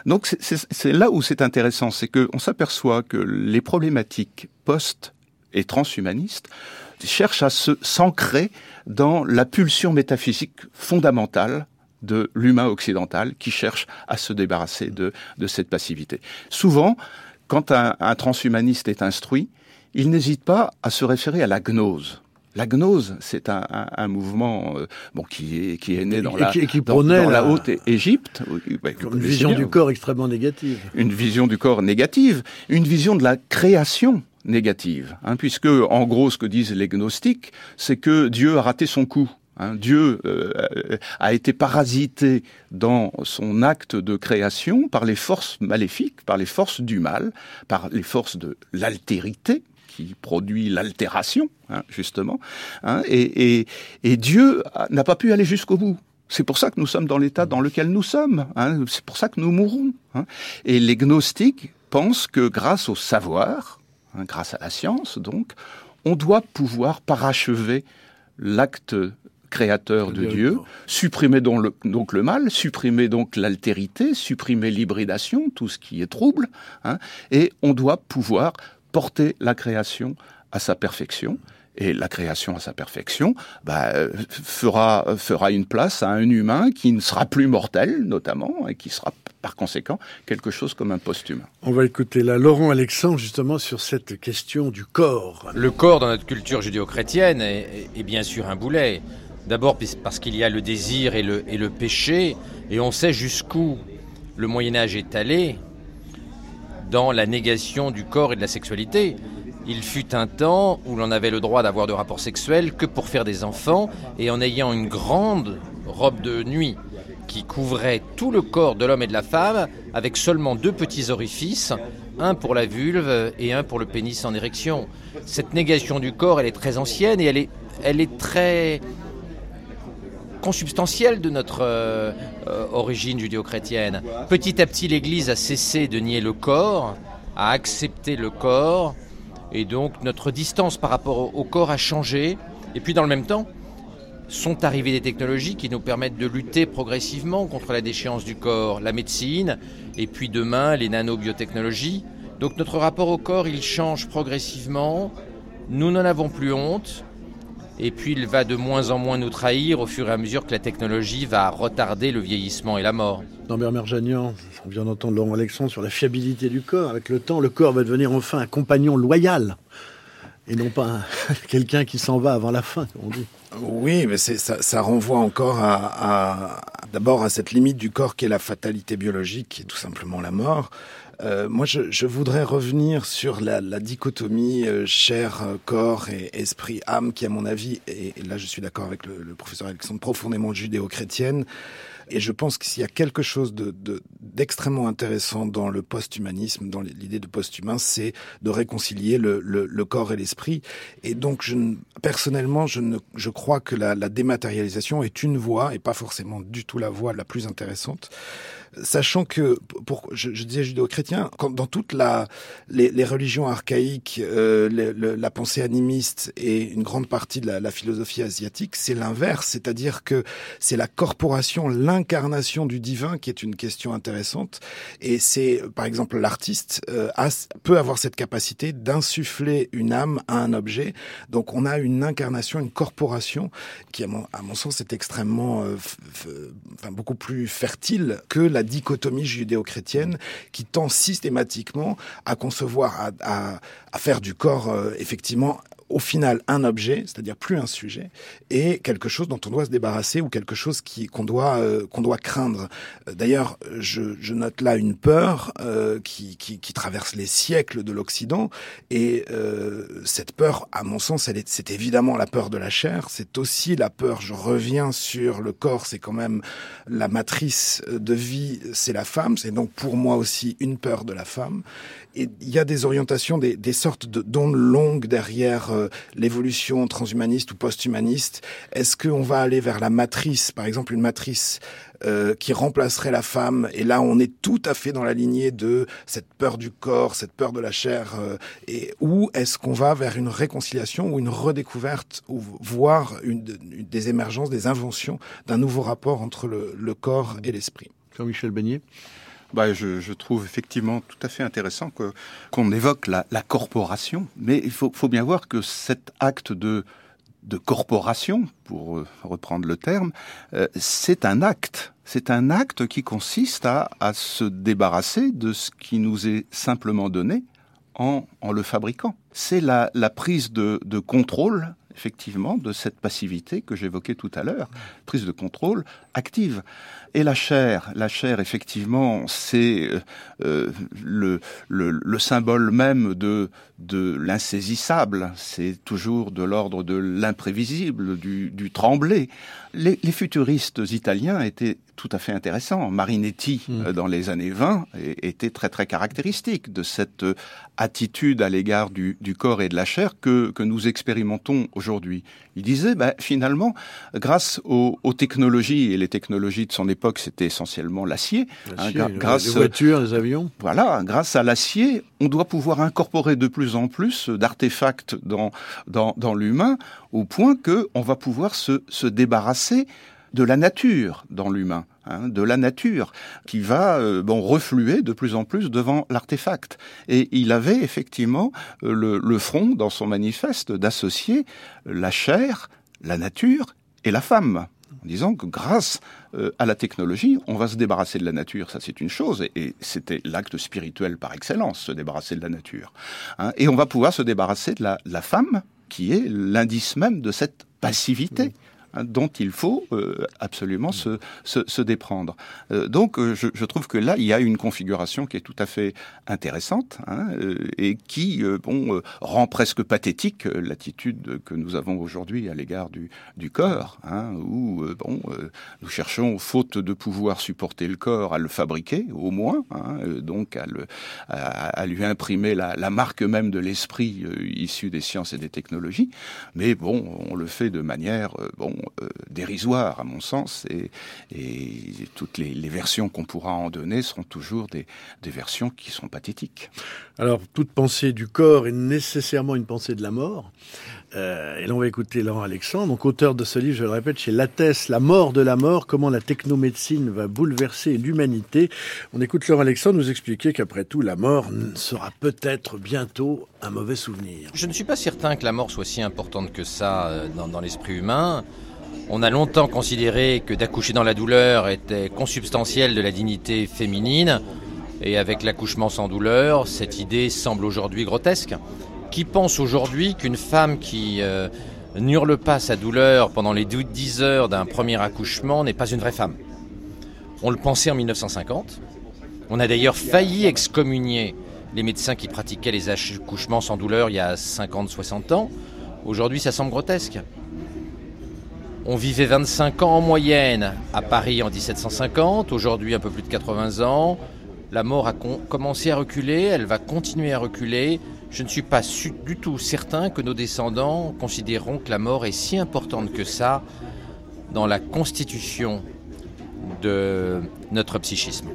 Speaker 4: Donc c'est là où c'est intéressant, c'est qu'on s'aperçoit que les problématiques post et transhumanistes cherche à se s'ancrer dans la pulsion métaphysique fondamentale de l'humain occidental qui cherche à se débarrasser de, de cette passivité. Souvent, quand un, un, transhumaniste est instruit, il n'hésite pas à se référer à la gnose. La gnose, c'est un, un, un, mouvement euh, bon qui est qui est né dans
Speaker 1: et
Speaker 4: la
Speaker 1: qui, qui
Speaker 4: dans, dans
Speaker 1: la,
Speaker 4: la, haute Égypte,
Speaker 1: ben, une vision bien. du corps extrêmement négative.
Speaker 4: Une vision du corps négative, une vision de la création négative, hein, puisque en gros ce que disent les gnostiques, c'est que Dieu a raté son coup. Hein, Dieu euh, a été parasité dans son acte de création par les forces maléfiques, par les forces du mal, par les forces de l'altérité, qui produit l'altération, hein, justement. Hein, et, et, et, Dieu n'a pas pu aller jusqu'au bout. C'est pour ça que nous sommes dans l'état dans lequel nous sommes. Hein, c'est pour ça que nous mourrons. Hein. Et les gnostiques pensent que grâce au savoir, hein, grâce à la science, donc, on doit pouvoir parachever l'acte créateur de Dieu, supprimer donc le, donc le mal, supprimer donc l'altérité, supprimer l'hybridation, tout ce qui est trouble, hein, et on doit pouvoir porter la création à sa perfection. Et la création à sa perfection bah, fera, fera une place à un humain qui ne sera plus mortel, notamment, et qui sera par conséquent quelque chose comme un post-humain.
Speaker 1: On va écouter là Laurent Alexandre justement sur cette question du corps.
Speaker 6: Le corps dans notre culture judéo-chrétienne est, est, bien sûr un boulet. D'abord parce qu'il y a le désir et le, et le péché, et on sait jusqu'où le Moyen Âge est allé dans la négation du corps et de la sexualité. Il fut un temps où l'on avait le droit d'avoir de rapports sexuels que pour faire des enfants et en ayant une grande robe de nuit qui couvrait tout le corps de l'homme et de la femme avec seulement deux petits orifices, un pour la vulve et un pour le pénis en érection. Cette négation du corps, elle est très ancienne et elle est, très consubstantielle de notre euh, euh, origine judéo-chrétienne. Petit à petit, l'Église a cessé de nier le corps, a accepté le corps, et donc notre distance par rapport au corps a changé. Et puis dans le même temps, sont arrivées des technologies qui nous permettent de lutter progressivement contre la déchéance du corps, la médecine, et puis demain les nanobiotechnologies. Donc notre rapport au corps, il change progressivement. Nous n'en avons plus honte. Et puis il va de moins en moins nous trahir au fur et à mesure que la technologie va retarder le vieillissement et la mort.
Speaker 1: Lambert Merjanian, on vient d'entendre Laurent Alexandre sur la fiabilité du corps. Avec le temps, le corps va devenir enfin un compagnon loyal et non pas quelqu'un qui s'en va avant la fin, comme on dit.
Speaker 2: Oui, mais ça, ça, renvoie encore à, à d'abord à cette limite du corps qui est la fatalité biologique, qui est tout simplement la mort. Euh, moi, je, je, voudrais revenir sur la, la dichotomie euh, chair, euh, corps et esprit, âme, qui, à mon avis, et, là je suis d'accord avec le, le, professeur Alexandre, profondément judéo-chrétienne. Et je pense qu'il y a quelque chose d'extrêmement de, intéressant dans le post-humanisme, dans l'idée de post-humain, c'est de réconcilier le, le, le corps et l'esprit. Et donc, je, personnellement, je, ne, je crois que la, la dématérialisation est une voie, et pas forcément du tout la voie la plus intéressante sachant que, pour, je, je disais judéo-chrétien, dans toute la, les, les religions archaïques, euh, le, la pensée animiste et une grande partie de la, la philosophie asiatique, c'est l'inverse, c'est-à-dire que c'est la corporation, l'incarnation du divin qui est une question intéressante. Et c'est, par exemple, l'artiste euh, peut avoir cette capacité d'insuffler une âme à un objet. Donc on a une incarnation, une corporation qui, à mon, à mon sens, est extrêmement, euh, enfin, beaucoup plus fertile que la dichotomie judéo-chrétienne qui tend systématiquement à concevoir, à, faire du corps euh, effectivement au final un objet, c'est-à-dire plus un sujet, et quelque chose dont on doit se débarrasser ou quelque chose qui qu'on doit euh, qu'on doit craindre. D'ailleurs, je, je, note là une peur euh, qui, qui, qui, traverse les siècles de l'Occident, et euh, cette peur, à mon sens, elle est, c'est évidemment la peur de la chair, c'est aussi la peur. Je reviens sur le corps, c'est quand même la matrice de vie, c'est la femme, c'est donc pour moi aussi une peur de la femme. Il y a des orientations, des, des sortes d'ondes longues derrière euh, l'évolution transhumaniste ou post-humaniste. Est-ce qu'on va aller vers la matrice, par exemple une matrice euh, qui remplacerait la femme Et là, on est tout à fait dans la lignée de cette peur du corps, cette peur de la chair. Euh, et où est-ce qu'on va vers une réconciliation ou une redécouverte, ou voire des émergences, des inventions d'un nouveau rapport entre le, le corps et l'esprit?
Speaker 1: Jean-Michel Beignet
Speaker 4: bah, je, je, trouve effectivement tout à fait intéressant que, qu'on évoque la, la, corporation, mais il faut, faut, bien voir que cet acte de, de corporation, pour euh, reprendre le terme, euh, c'est un acte. C'est un acte qui consiste à, à, se débarrasser de ce qui nous est simplement donné en, en le fabriquant. C'est la, la, prise de, de contrôle effectivement, de cette passivité que j'évoquais tout à l'heure, prise de contrôle active. Et la chair, la chair, effectivement, c'est euh, euh, le, le, symbole même de, de l'insaisissable. C'est toujours de l'ordre de l'imprévisible, du, du tremblé. Les, les futuristes italiens étaient tout à fait intéressant. Marinetti, mm. euh, dans les années 20, était très très caractéristique de cette euh, attitude à l'égard du, corps et de la chair que, que nous expérimentons aujourd'hui. Il disait, ben, finalement, grâce aux, technologies, et les technologies de son époque, c'était essentiellement l'acier,
Speaker 1: hein, grâce, les voitures, les avions.
Speaker 4: Voilà, grâce à l'acier, on doit pouvoir incorporer de plus en plus d'artefacts dans, dans, dans l'humain, au point que on va pouvoir se, se débarrasser de la nature dans l'humain. Hein, de la nature qui va euh, bon refluer de plus en plus devant l'artefact. Et il avait effectivement euh, le, front dans son manifeste d'associer la chair, la nature et la femme en disant que grâce euh, à la technologie, on va se débarrasser de la nature, ça c'est une chose, et, c'était l'acte spirituel par excellence, se débarrasser de la nature. Hein, et on va pouvoir se débarrasser de la, la femme, qui est l'indice même de cette passivité. Dont il faut euh, absolument se, se, se déprendre. Euh, donc euh, je, je, trouve que là, il y a une configuration qui est tout à fait intéressante hein, et qui bon, rend presque pathétique l'attitude que nous avons aujourd'hui à l'égard du, du corps, hein, où bon, nous cherchons, faute de pouvoir supporter le corps, à le fabriquer au moins, hein, donc à, le, à, à, lui imprimer la, la marque même de l'esprit issu des sciences et des technologies. Mais bon, on le fait de manière bon euh, dérisoire à mon sens et, toutes les, versions qu'on pourra en donner seront toujours des, versions qui sont pathétiques.
Speaker 1: Alors toute pensée du corps est nécessairement une pensée de la mort. Euh, et là on va écouter Laurent Alexandre, donc auteur de ce livre, je le répète, chez Lattès, La mort de la mort, comment la technomédecine va bouleverser l'humanité. On écoute Laurent Alexandre nous expliquer qu'après tout, la mort sera peut-être bientôt un mauvais souvenir.
Speaker 6: Je ne suis pas certain que la mort soit si importante que ça euh, dans l'esprit humain. On a longtemps considéré que d'accoucher dans la douleur était consubstantiel de la dignité féminine, et avec l'accouchement sans douleur, cette idée semble aujourd'hui grotesque. Qui pense aujourd'hui qu'une femme qui euh, n'hurle pas sa douleur pendant les 10 heures d'un premier accouchement n'est pas une vraie femme? On le pensait en 1950. On a d'ailleurs failli excommunier les médecins qui pratiquaient les accouchements sans douleur il y a 50-60 ans. Aujourd'hui, ça semble grotesque. On vivait 25 ans en moyenne à Paris en 1750, aujourd'hui un peu plus de 80 ans. La mort a commencé à reculer, elle va continuer à reculer. Je ne suis pas du tout certain que nos descendants considéreront que la mort est si importante que ça dans la constitution de notre psychisme.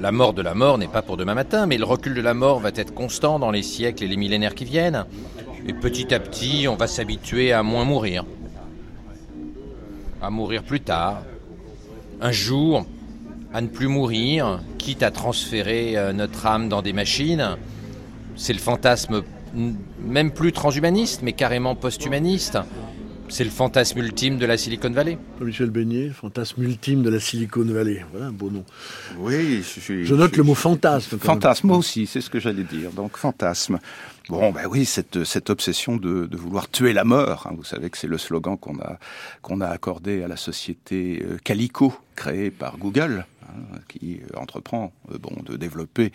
Speaker 6: la mort de la mort n'est pas pour demain matin, mais le recul de la mort va être constant dans les siècles et les millénaires qui viennent. Et petit à petit, on va s'habituer à moins mourir à mourir plus tard, un jour à ne plus mourir, quitte à transférer euh, notre âme dans des machines. C'est le fantasme même plus transhumaniste, mais carrément posthumaniste. C'est le fantasme ultime de la Silicon Valley.
Speaker 1: Michel Beignet, fantasme ultime de la Silicon Valley. Voilà un beau nom.
Speaker 4: Oui,
Speaker 1: je, je note le mot fantasme.
Speaker 4: Fantasme aussi, c'est ce que j'allais dire. Donc fantasme. Bon, ben oui, cette, cette obsession de, de vouloir tuer la mort. Hein, vous savez que c'est le slogan qu'on a qu'on a accordé à la société euh, Calico, créée par Google, hein, qui euh, entreprend euh, bon de développer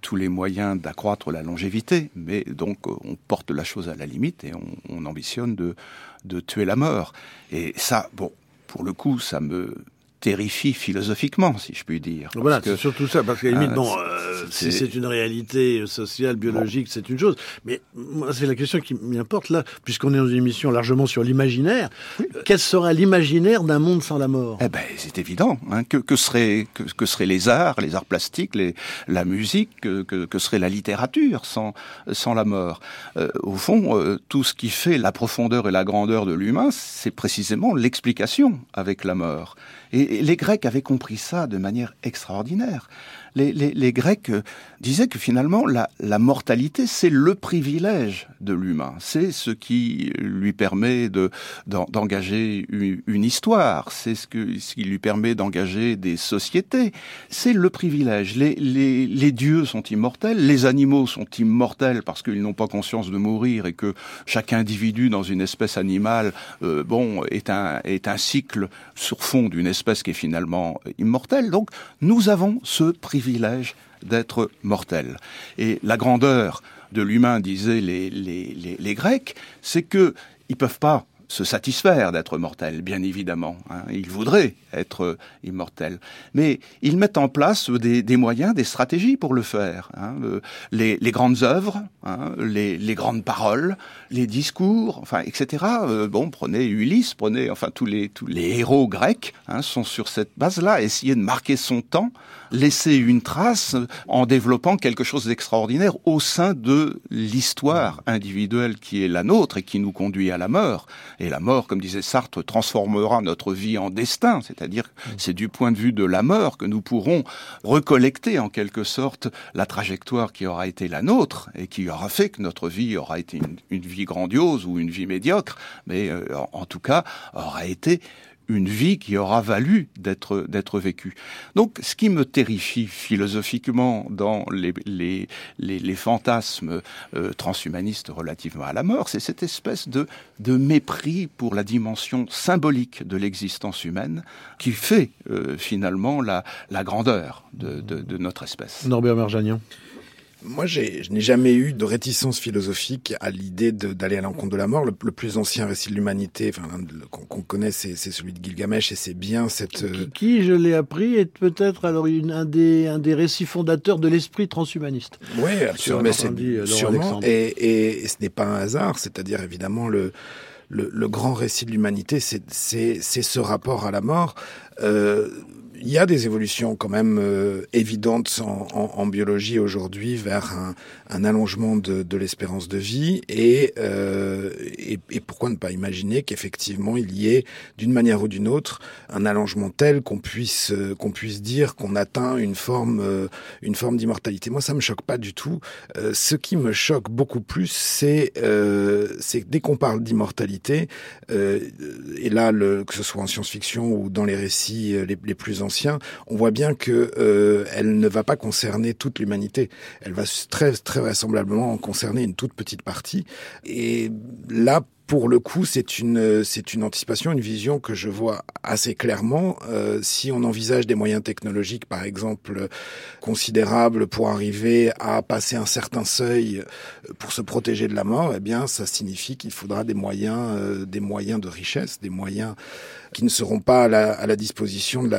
Speaker 4: tous les moyens d'accroître la longévité, mais donc on porte la chose à la limite et on, on ambitionne de de tuer la mort. Et ça, bon, pour le coup, ça me terrifie philosophiquement, si je puis dire.
Speaker 1: Voilà, c'est surtout ça, parce qu'à la limite, bon, euh, si c'est une réalité sociale, biologique, c'est une chose. Mais moi, c'est la question qui m'importe là, puisqu'on est dans une émission largement sur l'imaginaire. Quel sera l'imaginaire d'un monde sans la mort?
Speaker 4: Eh ben, c'est évident. Hein, que, que, seraient, que, que seraient les arts, les arts plastiques, les, la musique, que, que, serait la littérature sans, sans la mort? Euh, Au fond, euh, tout ce qui fait la profondeur et la grandeur de l'humain, c'est précisément l'explication avec la mort. Et les Grecs avaient compris ça de manière extraordinaire. Les, Grecs euh, disaient que finalement la, mortalité c'est le privilège de l'humain, c'est ce qui lui permet de d'engager une, histoire, c'est ce, qui lui permet d'engager des sociétés, c'est le privilège. Les dieux sont immortels, les animaux sont immortels parce qu'ils n'ont pas conscience de mourir et que chaque individu dans une espèce animale, euh, bon, est un est un cycle sur fond d'une espèce qui est finalement immortelle. Donc nous avons ce privilège d'être mortels. Et la grandeur de l'humain, disaient les, les, les, Grecs, c'est que ils peuvent pas se satisfaire d'être mortels, bien évidemment. Hein. Ils voudraient être immortels. Mais ils mettent en place des, des moyens, des stratégies pour le faire. Hein. Euh, les, les, grandes œuvres, hein, les, les, grandes paroles, les discours, enfin, etc. Euh, bon, prenez Ulysse, prenez, enfin, tous les, tous les héros grecs sont sur cette base-là, essayer de marquer son temps, laisser une trace en développant quelque chose d'extraordinaire au sein de l'histoire individuelle qui est la nôtre et qui nous conduit à la mort. Et la mort, comme disait Sartre, transformera notre vie en destin, c'est-à-dire que c'est du point de vue de la mort que nous pourrons recollecter en quelque sorte la trajectoire qui aura été la nôtre et qui aura fait que notre vie aura été une, une vie grandiose ou une vie médiocre, mais euh, en tout cas aura été une vie qui aura valu d'être vécue. Donc, ce qui me terrifie philosophiquement dans les fantasmes euh, transhumanistes relativement à la mort, c'est cette espèce de mépris pour la dimension symbolique de l'existence humaine qui fait euh, finalement la grandeur de, notre espèce.
Speaker 1: Norbert Merjanian.
Speaker 2: Moi, je n'ai jamais eu de réticence philosophique à l'idée d'aller à l'encontre de la mort. Le, le, plus ancien récit de l'humanité, enfin, qu'on connaît, c'est celui de Gilgamesh, et c'est bien cette...
Speaker 1: Euh... Qui, qui, je l'ai appris, est peut-être alors une, un, des, un des récits fondateurs de l'esprit transhumaniste.
Speaker 2: Oui, absolument. Dit, sûrement et, et, et, ce n'est pas un hasard, c'est-à-dire évidemment le... Le, le, grand récit de l'humanité, c'est ce rapport à la mort. Euh, il y a des évolutions quand même euh, évidentes en, en, en biologie aujourd'hui vers un, un, allongement de, de l'espérance de vie et, euh, et, et, pourquoi ne pas imaginer qu'effectivement il y ait d'une manière ou d'une autre un allongement tel qu'on puisse euh, qu'on puisse dire qu'on atteint une forme euh, une forme d'immortalité. Moi ça me choque pas du tout. Euh, ce qui me choque beaucoup plus c'est c'est dès qu'on parle d'immortalité et là le, que ce soit en science-fiction ou dans les récits les, les plus on voit bien que euh, elle ne va pas concerner toute l'humanité. Elle va très très vraisemblablement concerner une toute petite partie. Et là, pour le coup, c'est une c'est une anticipation, une vision que je vois assez clairement. Euh, si on envisage des moyens technologiques, par exemple, considérables pour arriver à passer un certain seuil pour se protéger de la mort, eh bien, ça signifie qu'il faudra des moyens, euh, des moyens de richesse, des moyens qui ne seront pas à la, à la disposition de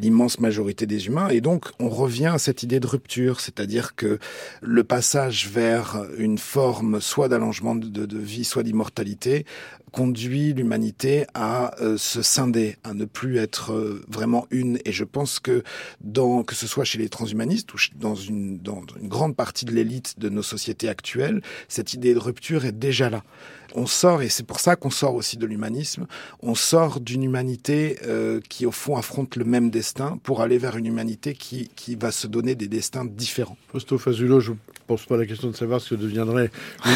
Speaker 2: l'immense majorité des humains. Et donc, on revient à cette idée de rupture, c'est-à-dire que le passage vers une forme soit d'allongement de, de, vie, soit d'immortalité, conduit l'humanité à euh, se scinder, à ne plus être euh, vraiment une. Et je pense que dans que ce soit chez les transhumanistes ou dans une, dans une grande partie de l'élite de nos sociétés actuelles, cette idée de rupture est déjà là on sort, et c'est pour ça qu'on sort aussi de l'humanisme, on sort d'une humanité euh, qui, au fond, affronte le même destin pour aller vers une humanité qui, qui va se donner des destins différents.
Speaker 1: Fausto Fazulo, je ne pose pas la question de savoir ce que deviendrait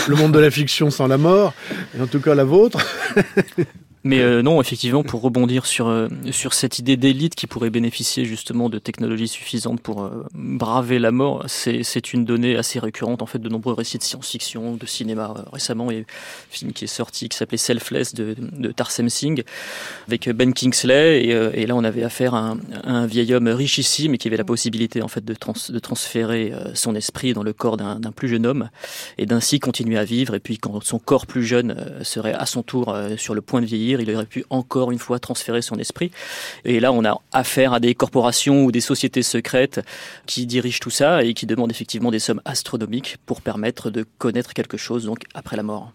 Speaker 1: le monde de la fiction sans la mort, et en tout cas la vôtre.
Speaker 5: Mais euh, non, effectivement, pour rebondir sur euh, sur cette idée d'élite qui pourrait bénéficier justement de technologies suffisantes pour euh, braver la mort, c'est c'est une donnée assez récurrente en fait de nombreux récits de science-fiction, de cinéma. Euh, récemment, il y a un film qui est sorti qui s'appelait Selfless de, de Tarsem Singh avec Ben Kingsley et, euh, et là on avait affaire à un, à un, vieil homme richissime et qui avait la possibilité en fait de, trans, de transférer son esprit dans le corps d'un plus jeune homme et d'ainsi continuer à vivre et puis quand son corps plus jeune serait à son tour sur le point de vieillir il aurait pu encore une fois transférer son esprit. Et là, on a affaire à des corporations ou des sociétés secrètes qui dirigent tout ça et qui demandent effectivement des sommes astronomiques pour permettre de connaître quelque chose donc après la mort.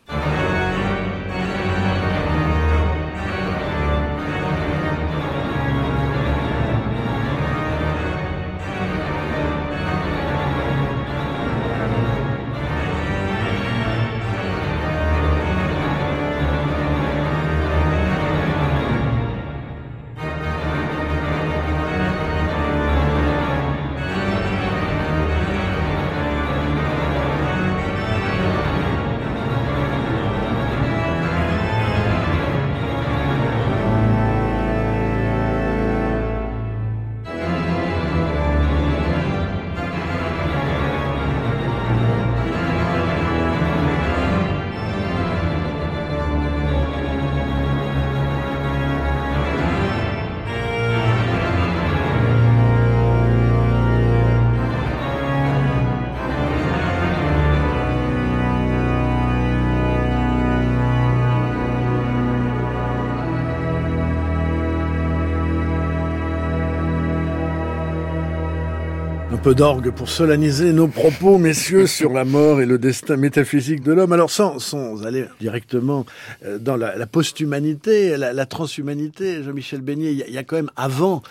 Speaker 1: Peu d'orgue pour solennaliser nos propos, messieurs, sur la mort et le destin métaphysique de l'homme. Alors, sans, sans aller directement euh, dans la, la post-humanité, la, la, transhumanité, Jean-Michel Beignet, il y, a quand même avant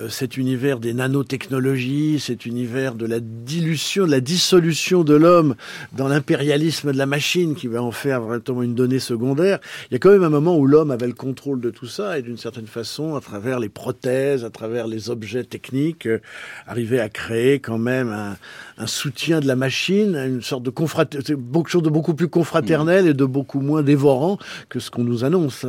Speaker 1: euh, cet univers des nanotechnologies, cet univers de la dilution, de la dissolution de l'homme dans l'impérialisme de la machine qui va en faire vraiment une donnée secondaire. Il y a quand même un moment où l'homme avait le contrôle de tout ça et d'une certaine façon, à travers les prothèses, à travers les objets techniques, euh, arriver à créer quand même un, soutien de la machine, une sorte de confraternité, beaucoup chose de beaucoup plus confraternel et de beaucoup moins dévorant que ce qu'on nous annonce.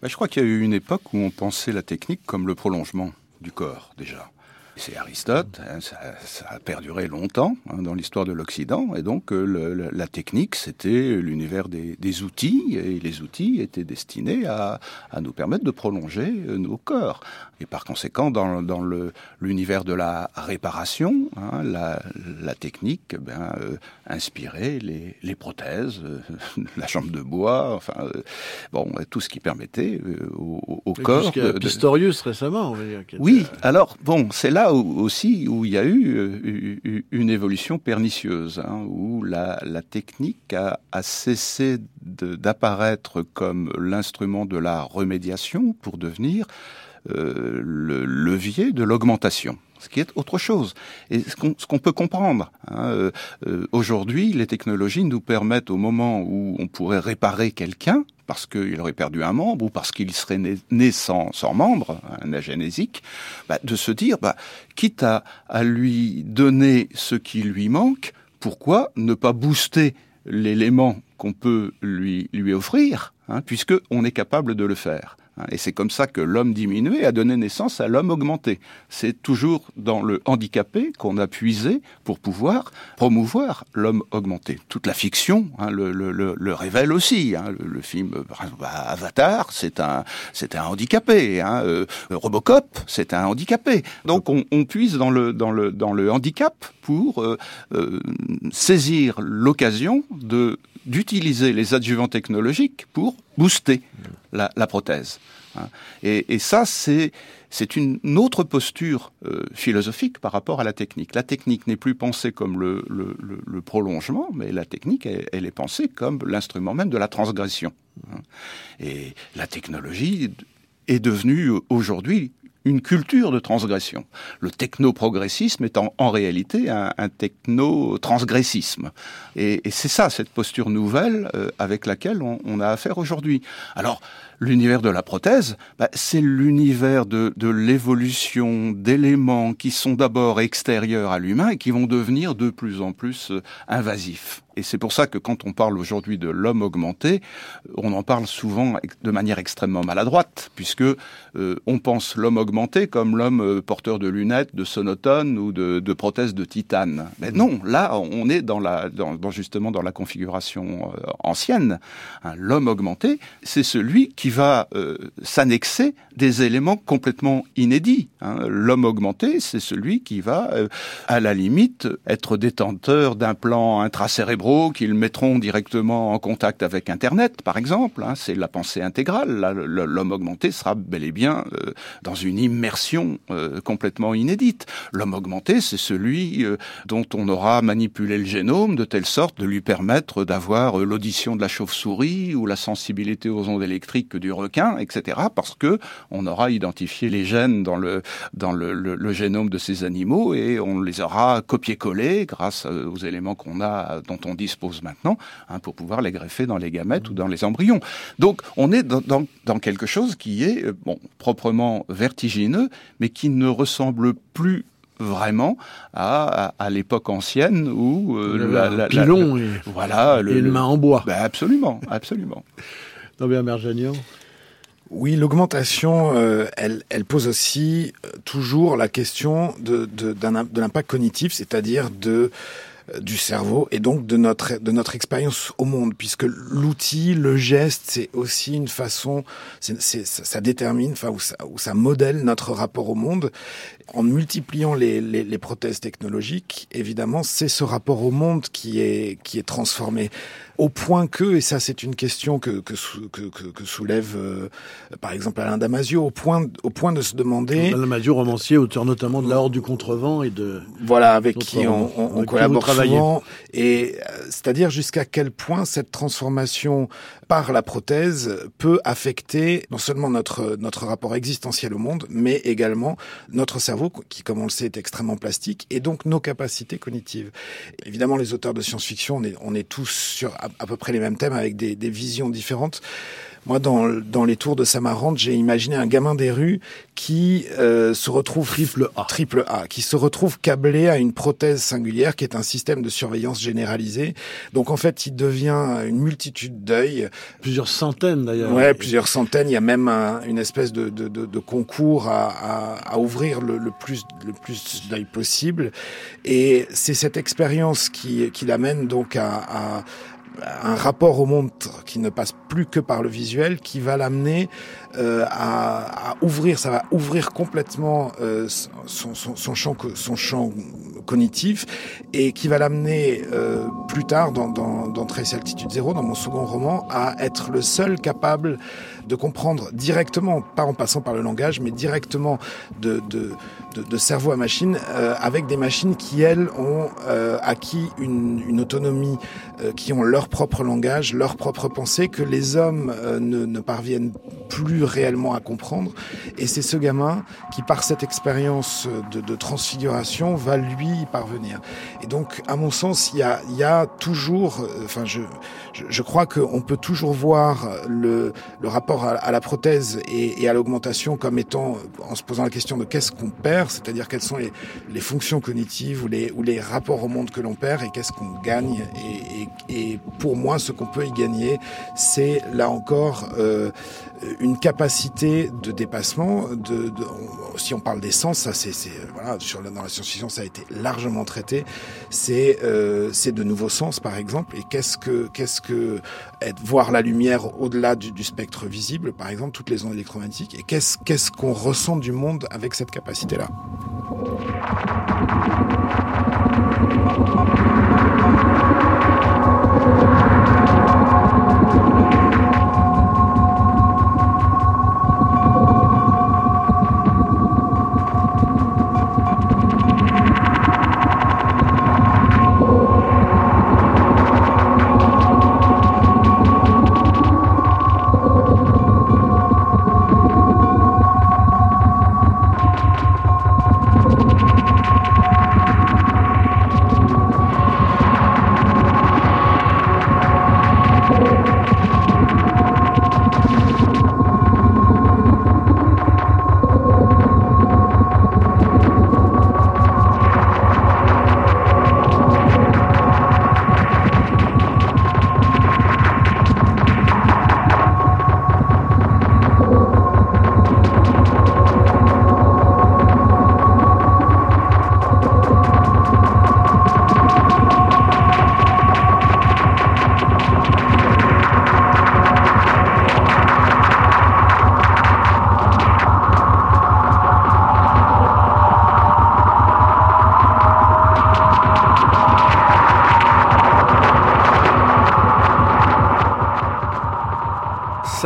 Speaker 4: Ben, je crois qu'il y a eu une époque où on pensait la technique comme le prolongement du corps déjà. C'est Aristote, hein, ça, ça, a perduré longtemps hein, dans l'histoire de l'Occident, et donc euh, le, la technique, c'était l'univers des, des, outils, et les outils étaient destinés à, à nous permettre de prolonger euh, nos corps. Et par conséquent, dans, dans l'univers de la réparation, hein, la, la, technique ben, euh, inspirait les, les prothèses, euh, la chambre de bois, enfin, bon, tout ce qui permettait au, au corps.
Speaker 1: De, Pistorius récemment.
Speaker 4: Oui, alors bon, c'est là où, aussi où il y a eu une évolution pernicieuse, hein, où la, technique a, cessé d'apparaître comme l'instrument de la remédiation pour devenir euh, le levier de l'augmentation ce qui est autre chose. Et ce qu'on qu peut comprendre. Hein, euh, euh, Aujourd'hui, les technologies nous permettent, au moment où on pourrait réparer quelqu'un, parce qu'il aurait perdu un membre ou parce qu'il serait né, sans, sans, membre, un agénésique, bah, de se dire, bah, quitte à, lui donner ce qui lui manque, pourquoi ne pas booster l'élément qu'on peut lui, lui offrir, hein, puisque est capable de le faire. Hein, et c'est comme ça que l'homme diminué a donné naissance à l'homme augmenté. C'est toujours dans le handicapé qu'on a puisé pour pouvoir promouvoir l'homme augmenté. Toute la fiction hein, le, le, le, révèle aussi. Hein. Le, le, film Avatar, c'est un, c'est un handicapé. Hein. Euh, Robocop, c'est un handicapé. Donc on, on, puise dans le, dans le, dans le handicap pour euh, euh, saisir l'occasion de d'utiliser les adjuvants technologiques pour booster la, prothèse. Hein. Et, ça, c'est une autre posture euh, philosophique par rapport à la technique. La technique n'est plus pensée comme le, prolongement, mais la technique, elle, elle est pensée comme l'instrument même de la transgression. Hein. Et la technologie est devenue aujourd'hui une culture de transgression. Le technoprogressisme est en, en réalité un, techno-transgressisme. Et, et c'est ça, cette posture nouvelle euh, avec laquelle on, on a affaire aujourd'hui. Alors, l'univers de la prothèse, bah, c'est l'univers de, de l'évolution d'éléments qui sont d'abord extérieurs à l'humain et qui vont devenir de plus en plus euh, invasifs. Et c'est pour ça que quand on parle aujourd'hui de l'homme augmenté, on en parle souvent de manière extrêmement maladroite, puisque euh, on pense l'homme augmenté comme l'homme euh, porteur de lunettes, de sonotones ou de, de, prothèses de titane. Mais non, là, on est dans la, dans, dans justement dans la configuration euh, ancienne. Hein, l'homme augmenté, c'est celui qui va euh, s'annexer des éléments complètement inédits. Hein. L'homme augmenté, c'est celui qui va, euh, à la limite, être détenteur d'implants qu'ils mettront directement en contact avec Internet, par exemple. Hein, c'est la pensée intégrale. L'homme augmenté sera bel et bien euh, dans une immersion euh, complètement inédite. L'homme augmenté, c'est celui euh, dont on aura manipulé le génome de telle sorte de lui permettre d'avoir l'audition de la chauve-souris ou la sensibilité aux ondes électriques du requin, etc. Parce que on aura identifié les gènes dans le dans le, le, génome de ces animaux et on les aura copié-collés grâce aux éléments qu'on a dont on dispose maintenant hein, pour pouvoir les greffer dans les gamètes ou dans les embryons. Donc on est dans, dans, dans quelque chose qui est euh, bon proprement vertigineux, mais qui ne ressemble plus vraiment à, à, à l'époque ancienne où
Speaker 1: euh, la, la, pilon la, et,
Speaker 4: voilà
Speaker 1: le, et une main en bois.
Speaker 4: Ben absolument, absolument.
Speaker 1: non bien.
Speaker 2: Oui, l'augmentation, euh, elle, elle, pose aussi euh, toujours la question de, de, de l'impact cognitif, c'est-à-dire de euh, du cerveau et donc de notre de notre expérience au monde, puisque l'outil, le geste, c'est aussi une façon, c'est, ça détermine, enfin ou ça, ou ça modèle notre rapport au monde. En multipliant les, les, les prothèses technologiques, évidemment, c'est ce rapport au monde qui est qui est transformé. Au point que, et ça c'est une question que, que, que, que soulève euh, par exemple Alain Damasio, au point, au point de se demander...
Speaker 1: Alain Damasio, romancier, auteur notamment de La Horde du Contrevent et de...
Speaker 2: Voilà, avec qui on, on, collabore souvent. Et euh, c'est-à-dire jusqu'à quel point cette transformation par la prothèse peut affecter non seulement notre, notre rapport existentiel au monde, mais également notre cerveau, qui, comme on le sait, est extrêmement plastique, et donc nos capacités cognitives. Évidemment, les auteurs de science-fiction, on est, tous sur à, peu près les mêmes thèmes avec des visions différentes. Moi, dans, dans les tours de Samarante, j'ai imaginé un gamin des rues qui euh, se retrouve
Speaker 1: triple A.
Speaker 2: triple A, qui se retrouve câblé à une prothèse singulière qui est un système de surveillance généralisé. Donc en fait, il devient une multitude d'œils.
Speaker 1: Plusieurs centaines d'ailleurs.
Speaker 2: Ouais, plusieurs centaines. Il y a même un, une espèce de, de, de, de concours à, à, à, ouvrir le, le plus le plus d'œils possible. Et c'est cette expérience qui, qui l'amène donc à, à un rapport au monde qui ne passe plus que par le visuel, qui va l'amener euh, à, ouvrir, ça va ouvrir complètement euh, son, champ, cognitif et qui va l'amener euh, plus tard dans, dans, dans Trace Altitude Zéro, dans mon second roman, à être le seul capable de comprendre directement, pas en passant par le langage, mais directement de, de, de cerveau à machine, euh, avec des machines qui, elles, ont euh, acquis une, une autonomie, euh, qui ont leur propre langage, leur propre pensée, que les hommes euh, ne, ne parviennent plus réellement à comprendre. Et c'est ce gamin qui, par cette expérience de, de transfiguration, va lui y parvenir. Et donc, à mon sens, il y a, y a toujours, euh, enfin, je, je, je crois qu'on peut toujours voir le, le rapport à, à la prothèse et, et à l'augmentation comme étant, en se posant la question de qu'est-ce qu'on perd, c'est-à-dire quelles sont les, fonctions cognitives ou les, ou les rapports au monde que l'on perd et qu'est-ce qu'on gagne. Et, pour moi, ce qu'on peut y gagner, c'est là encore euh, une capacité de dépassement. De, si on parle des sens, ça c'est voilà, sur, dans la science-fiction, ça a été largement traité. C'est euh, c'est de nouveaux sens, par exemple. Et qu'est-ce que qu'est-ce que voir la lumière au-delà du, du, spectre visible, par exemple, toutes les ondes électromagnétiques. Et qu'est-ce qu'est-ce qu'on ressent du monde avec cette الأخرى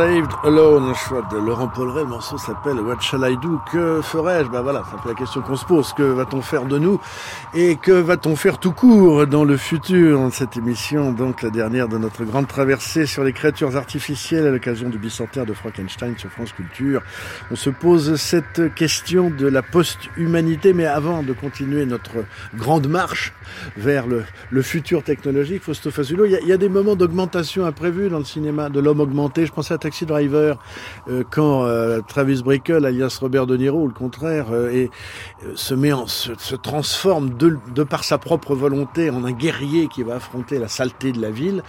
Speaker 1: Saved Alone, le choix de Laurent Polleret, le morceau s'appelle What Shall I Do? Que ferais-je? Ben voilà, c'est un peu la question qu'on se pose. Que va-t-on faire de nous? Et que va-t-on faire tout court dans le futur? Dans cette émission, donc la dernière de notre grande traversée sur les créatures artificielles à l'occasion du bicentenaire de Frankenstein sur France Culture. On se pose cette question de la post-humanité, mais avant de continuer notre grande marche vers le, futur technologique, Fausto Fazulo, il y, a, il y a des moments d'augmentation imprévus dans le cinéma de l'homme augmenté. Je pensais à Driver, euh, quand euh, Travis Brickle, alias Robert De Niro, le contraire, euh, se met se, transforme de, par sa propre volonté en un guerrier qui va affronter la saleté de la ville,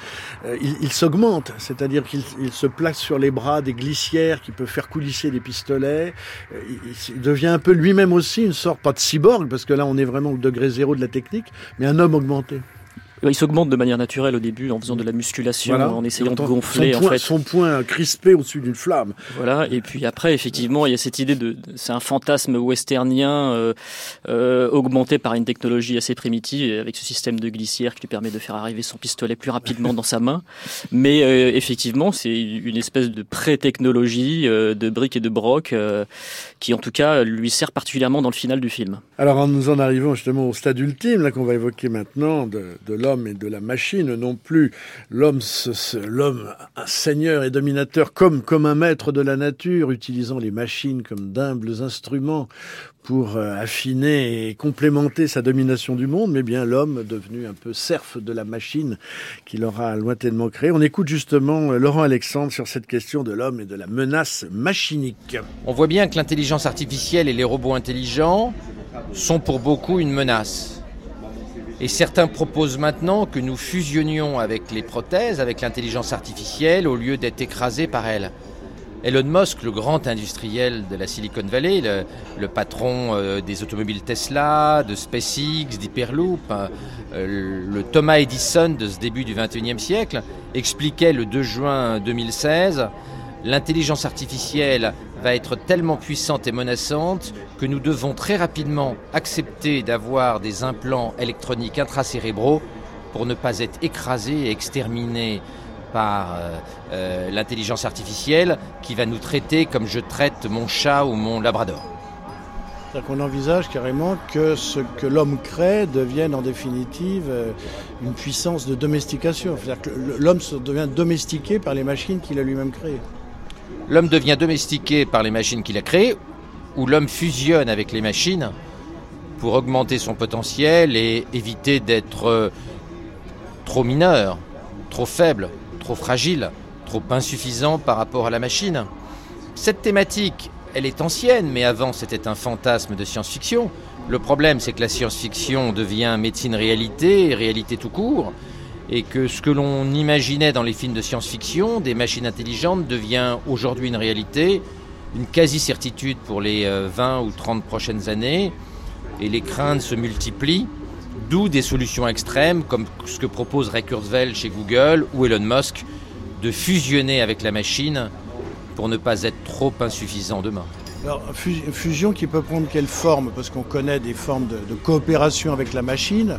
Speaker 1: il, s'augmente, c'est-à-dire qu'il se place sur les bras des glissières qui peuvent faire coulisser des pistolets. Il, il devient un peu lui-même aussi une sorte, pas de cyborg, parce que là on est vraiment au degré zéro de la technique, mais un homme augmenté.
Speaker 5: Il s'augmente de manière naturelle au début en faisant de la musculation, en essayant de gonfler.
Speaker 1: Son point,
Speaker 5: en fait.
Speaker 1: son point crispé au-dessus d'une flamme.
Speaker 5: Voilà, et puis après, effectivement, il y a cette idée de, c'est un fantasme westernien euh, euh, augmenté par une technologie assez primitive, avec ce système de glissière qui lui permet de faire arriver son pistolet plus rapidement dans sa main. Mais euh, effectivement, c'est une espèce de pré-technologie de briques et de broc qui, en tout cas, lui sert particulièrement dans le final du film.
Speaker 1: Alors, nous en arrivons justement au stade ultime, là qu'on va évoquer maintenant, de, de l'homme et de la machine, non plus l'homme, l'homme, un seigneur et dominateur comme comme un maître de la nature, utilisant les machines comme d'humbles instruments pour euh, affiner et complémenter sa domination du monde, mais bien l'homme devenu un peu serf de la machine qu'il aura lointainement créé. On écoute justement euh, Laurent Alexandre sur cette question de l'homme et de la menace machinique.
Speaker 6: On voit bien que l'intelligence artificielle et les robots intelligents sont pour beaucoup une menace. Et certains proposent maintenant que nous fusionnions avec les prothèses, avec l'intelligence artificielle, au lieu d'être écrasés par elle. Elon Musk, le grand industriel de la Silicon Valley, le, patron euh, des automobiles Tesla, de SpaceX, d'Hyperloop, hein, euh, le Thomas Edison de ce début du XXIe siècle, expliquait le 2 juin 2016 L'intelligence artificielle va être tellement puissante et menaçante que nous devons très rapidement accepter d'avoir des implants électroniques intracérébraux pour ne pas être écrasés et exterminés par euh, euh, l'intelligence artificielle qui va nous traiter comme je traite mon chat ou mon labrador.
Speaker 1: C'est-à-dire qu'on envisage carrément que ce que l'homme crée devienne en définitive euh, une puissance de domestication. C'est-à-dire que l'homme devient domestiqué par les machines qu'il a lui-même créées.
Speaker 6: L'homme devient domestiqué par les machines qu'il a créées, ou l'homme fusionne avec les machines pour augmenter son potentiel et éviter d'être trop mineur, trop faible, trop fragile, trop insuffisant par rapport à la machine. Cette thématique, elle est ancienne, mais avant c'était un fantasme de science-fiction. Le problème, c'est que la science-fiction devient médecine réalité, réalité tout court, et que ce que l'on imaginait dans les films de science-fiction, des machines intelligentes, devient aujourd'hui une réalité, une quasi-certitude pour les 20 euh, ou 30 prochaines années, et les craintes se multiplient. D'où des solutions extrêmes comme ce que propose Ray Kurzweil chez Google ou Elon Musk de fusionner avec la machine pour ne pas être trop insuffisant demain.
Speaker 1: Alors, fusion qui peut prendre quelle forme? Parce qu'on connaît des formes de, coopération avec la machine.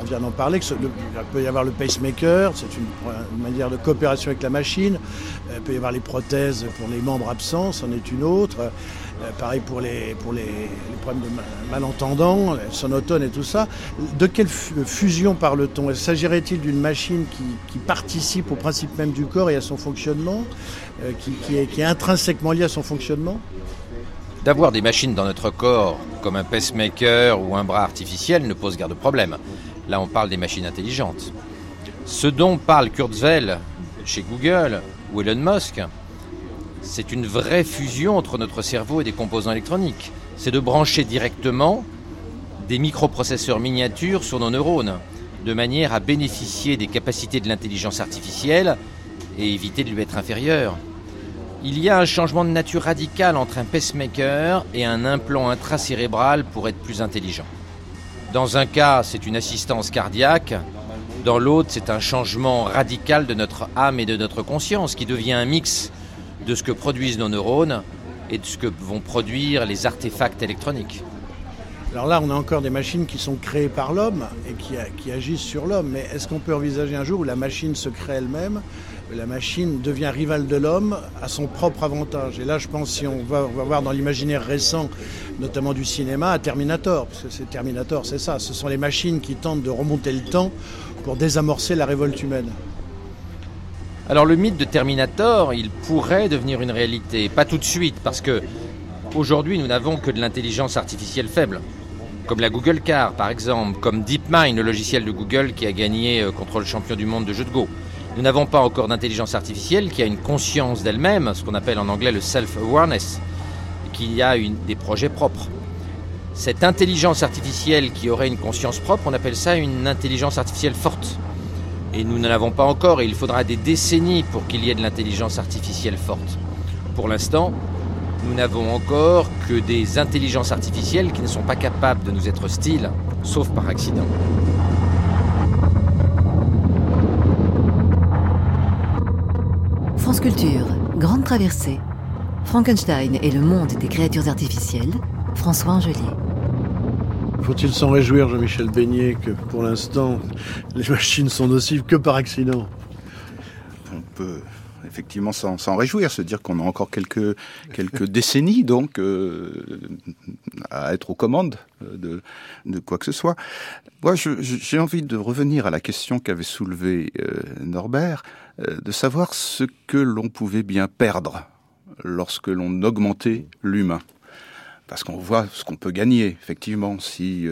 Speaker 1: On vient d'en parler, il peut y avoir le pacemaker, c'est une, manière de coopération avec la machine. Il peut y avoir les prothèses pour les membres absents, c'en est une autre. Euh, pareil pour les, pour les, problèmes de malentendants, les sonotones et tout ça. De quelle fusion parle-t-on? S'agirait-il d'une machine qui, participe au principe même du corps et à son fonctionnement, euh, qui, est, qui est intrinsèquement liée à son fonctionnement?
Speaker 6: D'avoir des machines dans notre corps, comme un pacemaker ou un bras artificiel, ne pose guère de problème. Là, on parle des machines intelligentes. Ce dont parle Kurzweil chez Google ou Elon Musk, c'est une vraie fusion entre notre cerveau et des composants électroniques. C'est de brancher directement des microprocesseurs miniatures sur nos neurones, de manière à bénéficier des capacités de l'intelligence artificielle et éviter de lui être inférieur. Il y a un changement de nature radical entre un pacemaker et un implant intracérébral pour être plus intelligent. Dans un cas, c'est une assistance cardiaque, dans l'autre, c'est un changement radical de notre âme et de notre conscience qui devient un mix de ce que produisent nos neurones et de ce que vont produire les artefacts électroniques.
Speaker 1: Alors là, on a encore des machines qui sont créées par l'homme et qui, agissent sur l'homme. Mais est-ce qu'on peut envisager un jour où la machine se crée elle-même, la machine devient rivale de l'homme à son propre avantage Et là, je pense, si on va, voir dans l'imaginaire récent, notamment du cinéma, à Terminator, parce que c'est Terminator, c'est ça. Ce sont les machines qui tentent de remonter le temps pour désamorcer la révolte humaine.
Speaker 6: Alors le mythe de Terminator, il pourrait devenir une réalité, pas tout de suite, parce que aujourd'hui nous n'avons que de l'intelligence artificielle faible, comme la Google Car par exemple, comme DeepMind, le logiciel de Google qui a gagné euh, contre le champion du monde de jeu de Go. Nous n'avons pas encore d'intelligence artificielle qui a une conscience d'elle-même, ce qu'on appelle en anglais le self-awareness, qui a des projets propres. Cette intelligence artificielle qui aurait une conscience propre, on appelle ça une intelligence artificielle forte. Et nous n'en avons pas encore et il faudra des décennies pour qu'il y ait de l'intelligence artificielle forte. Pour l'instant, nous n'avons encore que des intelligences artificielles qui ne sont pas capables de nous être hostiles, sauf par accident.
Speaker 9: Culture, Grande Traversée. Frankenstein et le monde des créatures artificielles. François Angelier.
Speaker 1: Faut-il s'en réjouir, Jean-Michel Beignet, que pour l'instant, les machines sont nocives que par accident?
Speaker 4: On peut effectivement s'en réjouir, se dire qu'on a encore quelques, quelques décennies donc euh, à être aux commandes de, de quoi que ce soit. Moi, j'ai envie de revenir à la question qu'avait soulevée euh, Norbert, euh, de savoir ce que l'on pouvait bien perdre lorsque l'on augmentait l'humain. Parce qu'on voit ce qu'on peut gagner, effectivement, si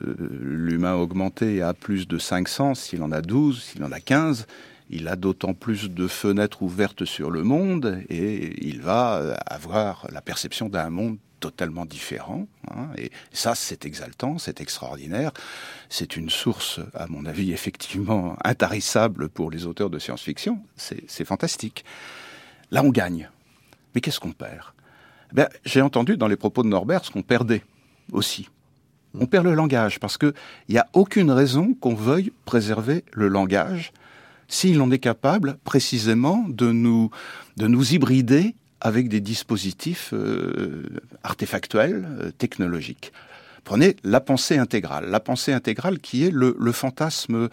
Speaker 4: l'humain augmenté a plus de 500, s'il en a 12, s'il en a 15, il a d'autant plus de fenêtres ouvertes sur le monde et il va avoir la perception d'un monde totalement différent. Hein. et ça, c'est exaltant, c'est extraordinaire. C'est une source, à mon avis, effectivement intarissable pour les auteurs de science-fiction. C'est fantastique. Là, on gagne. Mais qu'est-ce qu'on perd? Ben, J'ai entendu dans les propos de Norbert ce qu'on perdait aussi. On perd le langage parce qu'il n'y a aucune raison qu'on veuille préserver le langage s'il en est capable précisément de nous, de nous hybrider avec des dispositifs euh, artefactuels, euh, technologiques. Prenez la pensée intégrale. La pensée intégrale qui est le, le fantasme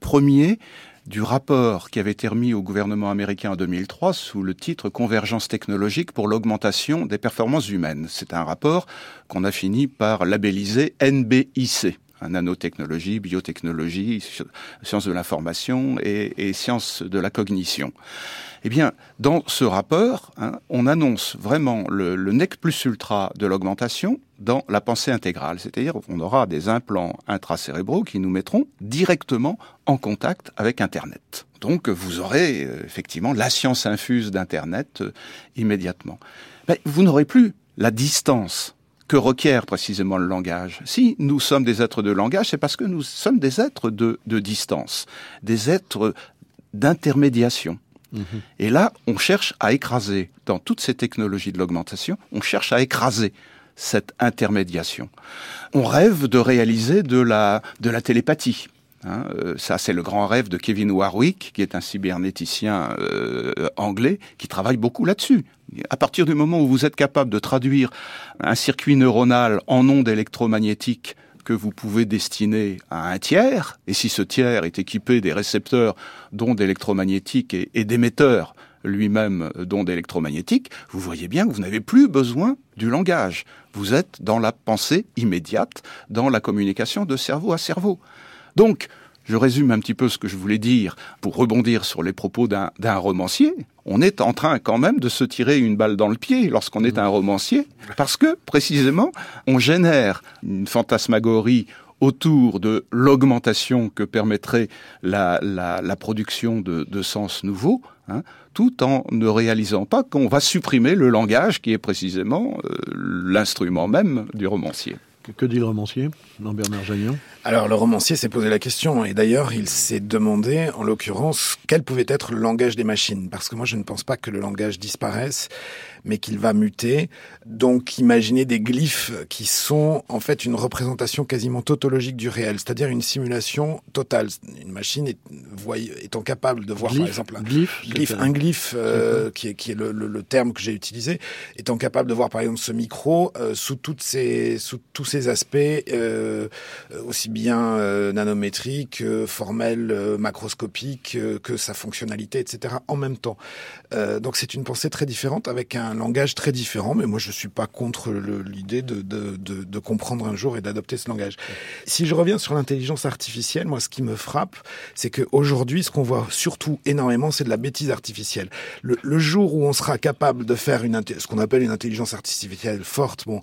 Speaker 4: premier du rapport qui avait été remis au gouvernement américain en 2003 sous le titre Convergence technologique pour l'augmentation des performances humaines. C'est un rapport qu'on a fini par labelliser NBIC nanotechnologie, biotechnologie, sciences de l'information et, et, sciences de la cognition. Eh bien, dans ce rapport, hein, on annonce vraiment le, nec plus ultra de l'augmentation dans la pensée intégrale, c'est-à-dire on aura des implants intracérébraux qui nous mettront directement en contact avec Internet. Donc vous aurez euh, effectivement la science infuse d'Internet euh, immédiatement. Mais vous n'aurez plus la distance que requiert précisément le langage. Si nous sommes des êtres de langage, c'est parce que nous sommes des êtres de, de distance, des êtres d'intermédiation. Mhm. Et là, on cherche à écraser, dans toutes ces technologies de l'augmentation, on cherche à écraser cette intermédiation. On rêve de réaliser de la, de la télépathie. Hein, euh, ça, c'est le grand rêve de Kevin Warwick, qui est un cybernéticien euh, anglais, qui travaille beaucoup là-dessus. À partir du moment où vous êtes capable de traduire un circuit neuronal en ondes électromagnétiques que vous pouvez destiner à un tiers, et si ce tiers est équipé des récepteurs d'ondes électromagnétiques et, et d'émetteurs lui-même d'ondes électromagnétiques, vous voyez bien que vous n'avez plus besoin du langage. Vous êtes dans la pensée immédiate, dans la communication de cerveau à cerveau. Donc, je résume un petit peu ce que je voulais dire pour rebondir sur les propos d'un romancier. On est en train quand même de se tirer une balle dans le pied lorsqu'on est un romancier, parce que précisément, on génère une fantasmagorie autour de l'augmentation que permettrait la, production de, sens nouveaux, hein, tout en ne réalisant pas qu'on va supprimer le langage qui est précisément euh, l'instrument même du romancier.
Speaker 1: Que dit le romancier, Jean-Bernard Jagnon
Speaker 2: Alors, le romancier s'est posé la question, et d'ailleurs, il s'est demandé, en l'occurrence, quel pouvait être le langage des machines. Parce que moi, je ne pense pas que le langage disparaisse, mais qu'il va muter. Donc, imaginez des glyphes qui sont, en fait, une représentation quasiment tautologique du réel, c'est-à-dire une simulation totale. Une machine est, étant capable de voir, par exemple, un
Speaker 1: glyphe,
Speaker 2: glyphe un glyphe, euh, qui est, qui est le, le, terme que j'ai utilisé, étant capable de voir, par exemple, ce micro euh, sous toutes ces, sous tous ces aspects, euh, aussi bien nanométriques, formels, macroscopiques, que sa fonctionnalité, etc., en même temps. donc c'est une pensée très différente, avec un langage très différent, mais moi je suis pas contre l'idée de, comprendre un jour et d'adopter ce langage. Si je reviens sur l'intelligence artificielle, moi ce qui me frappe, c'est qu'aujourd'hui, ce qu'on voit surtout énormément, c'est de la bêtise artificielle. Le, jour où on sera capable de faire une, ce qu'on appelle une intelligence artificielle forte, bon,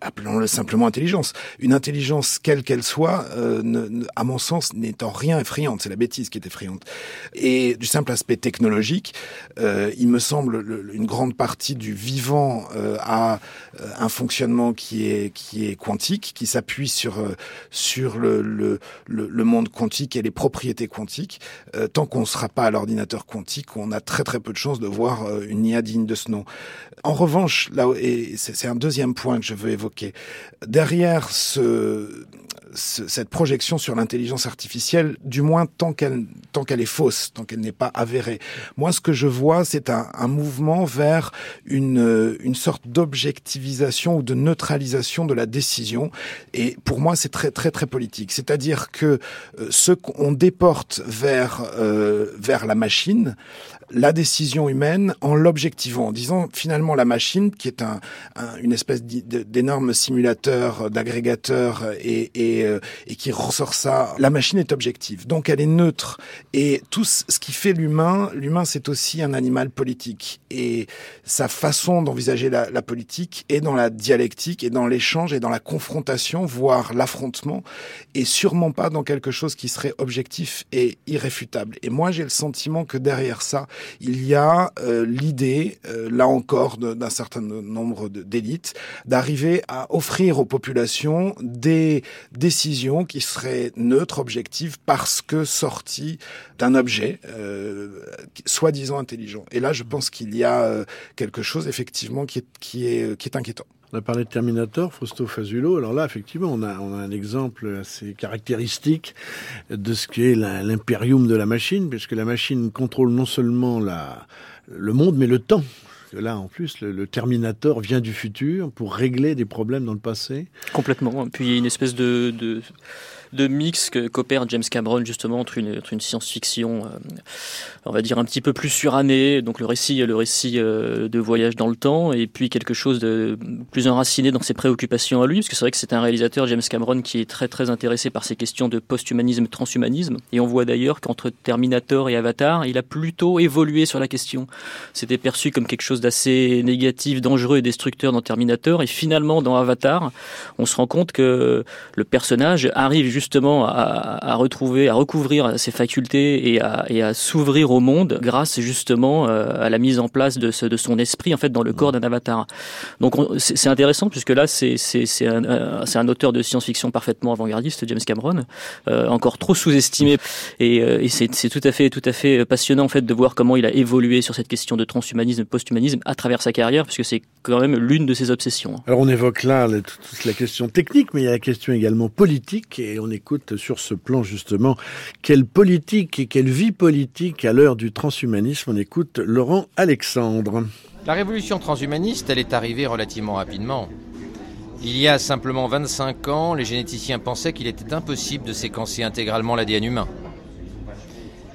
Speaker 2: appelons-le simplement intelligence, une intelligence, quelle qu'elle soit, euh, à mon sens, n'est en rien effrayante. C'est la bêtise qui est effrayante. Et du simple aspect technologique, euh, il me semble une grande partie du vivant euh, a un fonctionnement qui est qui est quantique, qui s'appuie sur sur le, le, le, monde quantique et les propriétés quantiques. tant qu'on ne sera pas à l'ordinateur quantique, on a très très peu de chances de voir une IA digne de ce nom. En revanche, là, et c'est un deuxième point que je veux évoquer, derrière ce, cette projection sur l'intelligence artificielle, du moins tant qu'elle tant qu'elle est fausse, tant qu'elle n'est pas avérée. Moi, ce que je vois, c'est un, un, mouvement vers une une sorte d'objectivisation ou de neutralisation de la décision. Et pour moi, c'est très très très politique. C'est-à-dire que euh, ce qu'on déporte vers euh, vers la machine, la décision humaine en l'objectivant, en disant finalement la machine, qui est un, une espèce d'énorme simulateur d'agrégateur et, et, euh, et, qui ressort ça, la machine est objective, donc elle est neutre. Et tout ce qui fait l'humain, l'humain c'est aussi un animal politique. Et sa façon d'envisager la, la politique est dans la dialectique et dans l'échange et dans la confrontation, voire l'affrontement, et sûrement pas dans quelque chose qui serait objectif et irréfutable. Et moi j'ai le sentiment que derrière ça, il y a euh, l'idée, euh, là encore, d'un certain nombre d'élites, d'arriver à offrir aux populations des décisions qui seraient neutres, objectives, parce que sorties d'un objet euh, soi-disant intelligent. Et là, je pense qu'il y a quelque chose, effectivement, qui est, qui est, qui est inquiétant.
Speaker 1: On a parlé de Terminator, Fausto Fazulo. Alors là, effectivement, on a, un exemple assez caractéristique de ce qu'est l'impérium de la machine, puisque la machine contrôle non seulement la, le monde, mais le temps. Là, en plus, le, Terminator vient du futur pour régler des problèmes dans le passé.
Speaker 5: Complètement. Puis il y a une espèce de, de de mix qu'opère James Cameron justement entre une, une science-fiction, euh, on va dire un petit peu plus surannée, donc le récit, le récit euh, de voyage dans le temps, et puis quelque chose de plus enraciné dans ses préoccupations à lui, parce que c'est vrai que c'est un réalisateur James Cameron qui est très très intéressé par ces questions de post-humanisme, transhumanisme, et on voit d'ailleurs qu'entre Terminator et Avatar, il a plutôt évolué sur la question. C'était perçu comme quelque chose d'assez négatif, dangereux et destructeur dans Terminator, et finalement dans Avatar, on se rend compte que le personnage arrive juste justement à, retrouver, à recouvrir ses facultés et à, s'ouvrir au monde grâce justement euh, à la mise en place de, son esprit en fait dans le corps d'un avatar. Donc c'est intéressant puisque là c'est un, euh, un auteur de science-fiction parfaitement avant-gardiste, James Cameron, euh, encore trop sous-estimé et, et c'est tout à fait tout à fait passionnant en fait de voir comment il a évolué sur cette question de transhumanisme, posthumanisme à travers sa carrière puisque c'est quand même l'une de ses obsessions.
Speaker 1: Alors on évoque là toute la question technique, mais il y a la question également politique et on écoute sur ce plan justement quelle politique et quelle vie politique à l'heure du transhumanisme. On écoute Laurent Alexandre.
Speaker 6: La révolution transhumaniste, elle est arrivée relativement rapidement. Il y a simplement 25 ans, les généticiens pensaient qu'il était impossible de séquencer intégralement l'ADN humain.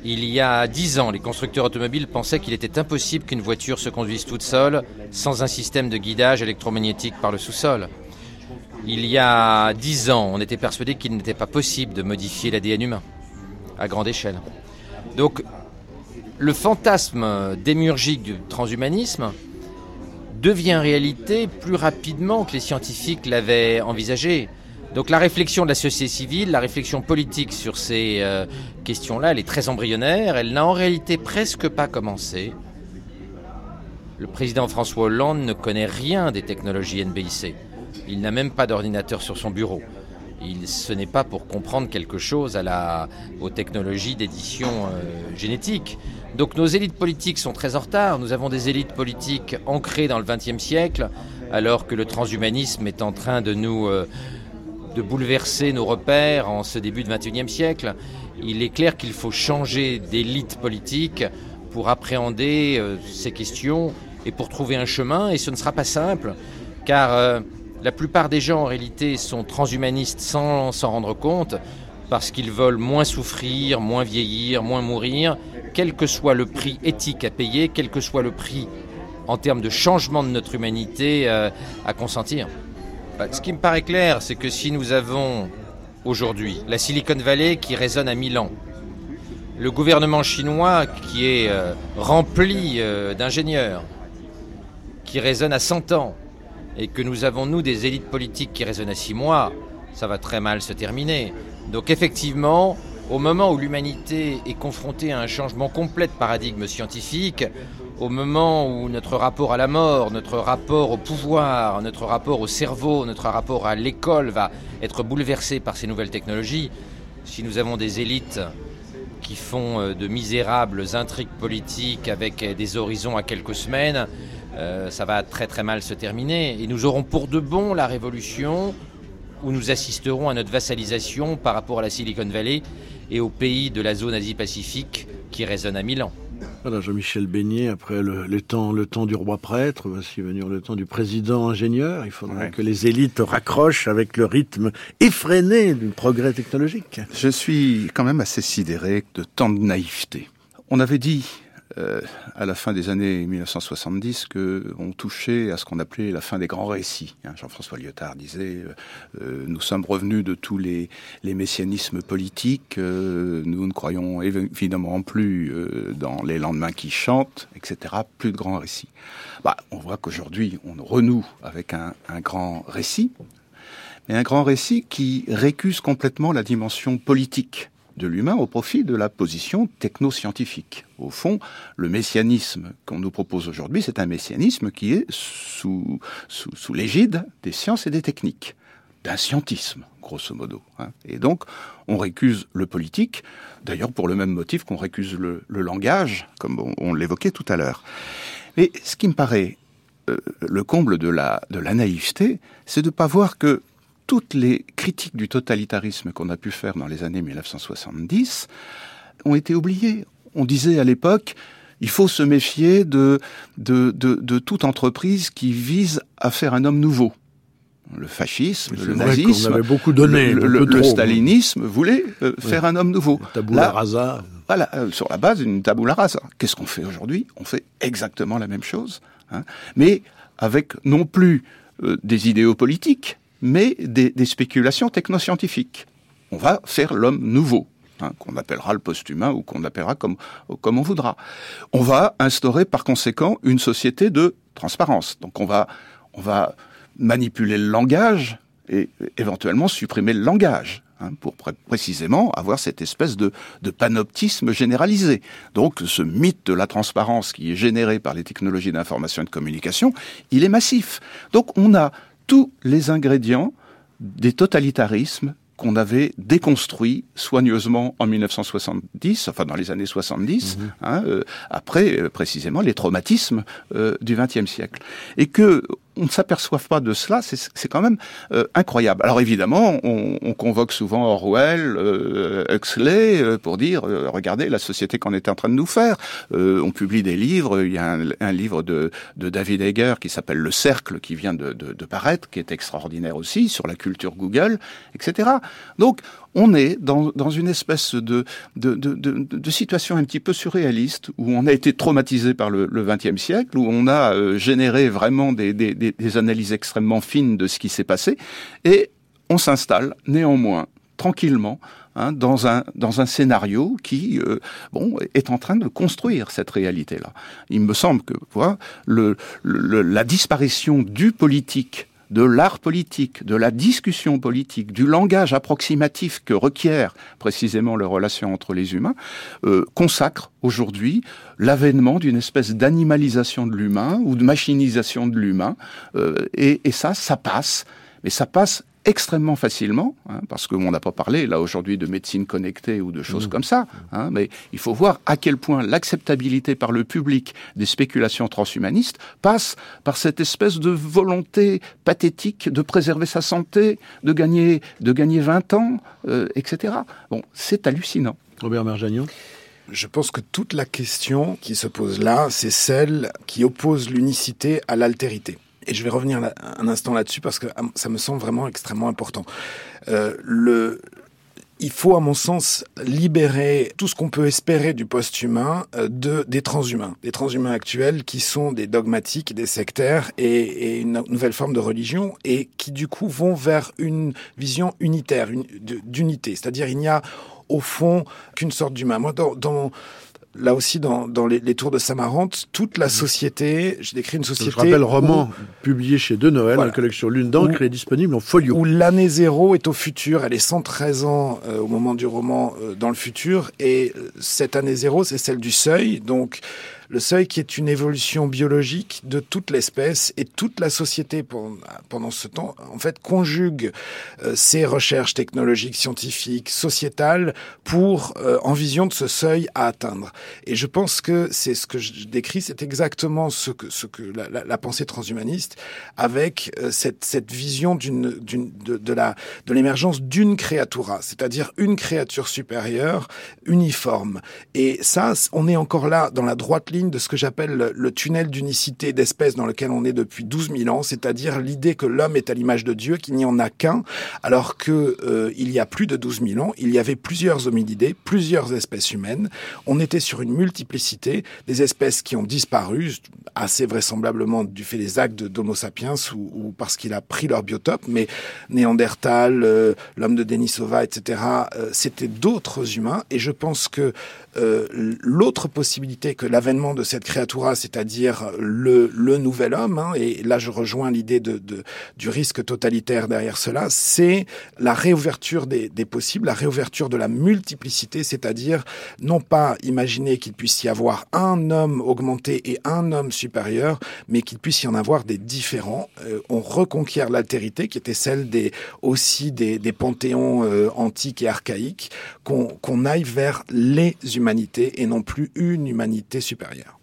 Speaker 6: Il y a 10 ans, les constructeurs automobiles pensaient qu'il était impossible qu'une voiture se conduise toute seule sans un système de guidage électromagnétique par le sous-sol. Il y a dix ans, on était persuadé qu'il n'était pas possible de modifier l'ADN humain à grande échelle. Donc, le fantasme démurgique du transhumanisme devient réalité plus rapidement que les scientifiques l'avaient envisagé. Donc la réflexion de la société civile, la réflexion politique sur ces euh, questions-là, elle est très embryonnaire, elle n'a en réalité presque pas commencé. Le président François Hollande ne connaît rien des technologies NBIC. Il n'a même pas d'ordinateur sur son bureau. Il, ce n'est pas pour comprendre quelque chose à la, aux technologies d'édition euh, génétique. Donc nos élites politiques sont très en retard. Nous avons des élites politiques ancrées dans le XXe siècle, alors que le transhumanisme est en train de nous euh, de bouleverser nos repères en ce début du XXIe siècle. Il est clair qu'il faut changer d'élite politique pour appréhender euh, ces questions et pour trouver un chemin. Et ce ne sera pas simple, car la plupart des gens en réalité sont transhumanistes sans s'en rendre compte parce qu'ils veulent moins souffrir, moins vieillir, moins mourir, quel que soit le prix éthique à payer, quel que soit le prix en termes de changement de notre humanité euh, à consentir. Bah, ce qui me paraît clair, c'est que si nous avons aujourd'hui la Silicon Valley qui résonne à Milan, le gouvernement chinois qui est euh, rempli euh, d'ingénieurs, qui résonne à 100 ans, et que nous avons, nous, des élites politiques qui résonnent à six mois, ça va très mal se terminer. Donc effectivement, au moment où l'humanité est confrontée à un changement complet de paradigme scientifique, au moment où notre rapport à la mort, notre rapport au pouvoir, notre rapport au cerveau, notre rapport à l'école va être bouleversé par ces nouvelles technologies, si nous avons des élites qui font euh, de misérables intrigues politiques avec des horizons à quelques semaines, euh, ça va très très mal se terminer. Et nous aurons pour de bon la révolution où nous assisterons à notre vassalisation par rapport à la Silicon Valley et aux pays de la zone Asie-Pacifique qui résonnent à Milan.
Speaker 1: Voilà, Jean-Michel Beignet, après le, temps, le temps du roi prêtre, voici venir le temps du président ingénieur. Il faudrait que les élites raccrochent avec le rythme effréné du progrès technologique.
Speaker 4: Je suis quand même assez sidéré de tant de naïveté. On avait dit euh, à la fin des années 1970 que on touchait à ce qu'on appelait la fin des grands récits. Hein, Jean-François Lyotard disait euh, euh, nous sommes revenus de tous les, les messianismes politiques, nous ne croyons évidemment plus dans les lendemains qui chantent, etc. Plus de grands récits. Bah, on voit qu'aujourd'hui on renoue avec un, un grand récit, mais un grand récit qui récuse complètement la dimension politique de l'humain au profit de la position technoscientifique. Au fond, le messianisme qu'on nous propose aujourd'hui, c'est un messianisme qui est sous, sous, l'égide des sciences et des techniques, d'un scientisme, grosso modo. Hein. Et donc, on récuse le politique, d'ailleurs pour le même motif qu'on récuse le, langage, comme on, l'évoquait tout à l'heure. Mais ce qui me paraît euh, le comble de la, de la naïveté, c'est de ne pas voir que toutes les critiques du totalitarisme qu'on a pu faire dans les années 1970 ont été oubliées. On disait à l'époque, il faut se méfier de, de, toute entreprise qui vise à faire un homme nouveau. Le fascisme, le nazisme,
Speaker 1: avait beaucoup donné,
Speaker 4: le, stalinisme voulait euh, faire un homme nouveau.
Speaker 1: Tabula rasa.
Speaker 4: Voilà, euh, sur la base d'une tabula rasa. Qu'est-ce qu'on fait aujourd'hui? On fait exactement la même chose, hein, mais avec non plus euh, des idéaux politiques, mais des, spéculations technoscientifiques. On va faire l'homme nouveau. Hein, qu'on appellera le post-humain ou qu'on appellera comme, comme on voudra. On va instaurer par conséquent une société de transparence. Donc on va, on va manipuler le langage et éventuellement supprimer le langage. Hein, pour précisément avoir cette espèce de, de panoptisme généralisé. Donc ce mythe de la transparence qui est généré par les technologies d'information et de communication, il est massif. Donc on a tous les ingrédients des totalitarismes qu'on avait déconstruits soigneusement en 1970, enfin dans les années 70, mhm. hein, euh, après euh, précisément les traumatismes euh, du XXe siècle. Et que on ne s'aperçoive pas de cela, c'est quand même euh, incroyable. Alors évidemment, on, on convoque souvent Orwell, euh, Huxley euh, pour dire regardez la société qu'on est en train de nous faire. on publie des livres. Il y a un, un livre de, de, David Egger qui s'appelle Le Cercle qui vient de, de, de paraître, qui est extraordinaire aussi sur la culture Google, etc. Donc on est dans, dans une espèce de, de, de, de, situation un petit peu surréaliste, où on a été traumatisé par le XXe siècle, où on a euh, généré vraiment des, des, des, analyses extrêmement fines de ce qui s'est passé, et on s'installe néanmoins tranquillement hein, dans un dans un scénario qui euh, bon est en train de construire cette réalité là. Il me semble que voilà, le, le, la disparition du politique de l'art politique, de la discussion politique, du langage approximatif que requiert précisément les relations entre les humains, euh, consacre aujourd'hui l'avènement d'une espèce d'animalisation de l'humain ou de machinisation de l'humain. Euh, et, et ça, ça passe. Mais ça passe extrêmement facilement, hein, parce qu'on n'a pas parlé là aujourd'hui de médecine connectée ou de choses mmh. comme ça, hein, mais il faut voir à quel point l'acceptabilité par le public des spéculations transhumanistes passe par cette espèce de volonté pathétique de préserver sa santé, de gagner, de gagner 20 ans, euh, etc. Bon, c'est hallucinant.
Speaker 1: Robert Merjagnon
Speaker 2: je pense que toute la question qui se pose là, c'est celle qui oppose l'unicité à l'altérité. Et je vais revenir un instant là-dessus parce que ça me semble vraiment extrêmement important. Euh, il faut, à mon sens, libérer tout ce qu'on peut espérer du post-humain euh, de, des transhumains. Des transhumains actuels qui sont des dogmatiques, des sectaires et, une nouvelle forme de religion et qui, du coup, vont vers une vision unitaire, d'unité. C'est-à-dire, il n'y a, au fond, qu'une sorte d'humain. Moi, dans là aussi dans, dans les, les, tours de Samarante, toute la société, j'ai décrit une société.
Speaker 1: Je rappelle, roman publié chez De Noël, la collection Lune d'encre est disponible en folio.
Speaker 2: Où l'année zéro est au futur, elle est 113 ans euh, au moment du roman euh, dans le futur, et euh, cette année zéro, c'est celle du seuil, donc le seuil qui est une évolution biologique de toute l'espèce et toute la société pendant ce temps, en fait, conjugue euh, ses recherches technologiques, scientifiques, sociétales pour euh, en vision de ce seuil à atteindre. Et je pense que c'est ce que je décris, c'est exactement ce que ce que la, la, la pensée transhumaniste avec euh, cette cette vision d'une d'une de, de la de l'émergence d'une créatura, c'est-à-dire une créature supérieure uniforme. Et ça, on est encore là dans la droite ligne de ce que j'appelle le, tunnel d'unicité d'espèce dans lequel on est depuis 12 000 ans, c'est-à-dire l'idée que l'homme est à l'image de Dieu, qu'il n'y en a qu'un, alors que euh, il y a plus de 12 000 ans, il y avait plusieurs hominidés, plusieurs espèces humaines. On était sur une multiplicité des espèces qui ont disparu, assez vraisemblablement du fait des actes d'Homo sapiens ou, parce qu'il a pris leur biotope, mais Néandertal, euh, l'homme de Denisova, etc., euh, c'était d'autres humains. Et je pense que euh, l'autre possibilité que l'avènement de cette créatura, c'est-à-dire le, le, nouvel homme, hein, et là je rejoins l'idée de, de, du risque totalitaire derrière cela, c'est la réouverture des, des, possibles, la réouverture de la multiplicité, c'est-à-dire non pas imaginer qu'il puisse y avoir un homme augmenté et un homme supérieur, mais qu'il puisse y en avoir des différents. Euh, on reconquiert l'altérité qui était celle des aussi des, des panthéons euh, antiques et archaïques, qu'on aille vers les humains et non plus une humanité supérieure.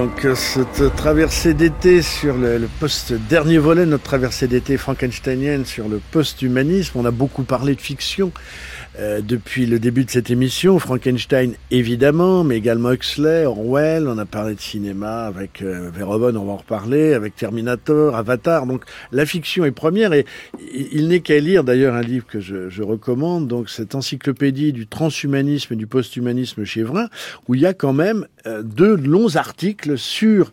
Speaker 1: Donc euh, cette traversée d'été sur le, le post-dernier volet, notre traversée d'été frankensteinienne sur le post-humanisme. On a beaucoup parlé de fiction euh, depuis le début de cette émission. Frankenstein, évidemment, mais également Huxley, Orwell. On a parlé de cinéma avec euh, Verhoeven, on va en reparler, avec Terminator, Avatar. Donc la fiction est première et il n'est qu'à lire d'ailleurs un livre que je, je, recommande, donc cette encyclopédie du transhumanisme et du posthumanisme chez Vrin, où il y a quand même deux longs articles sur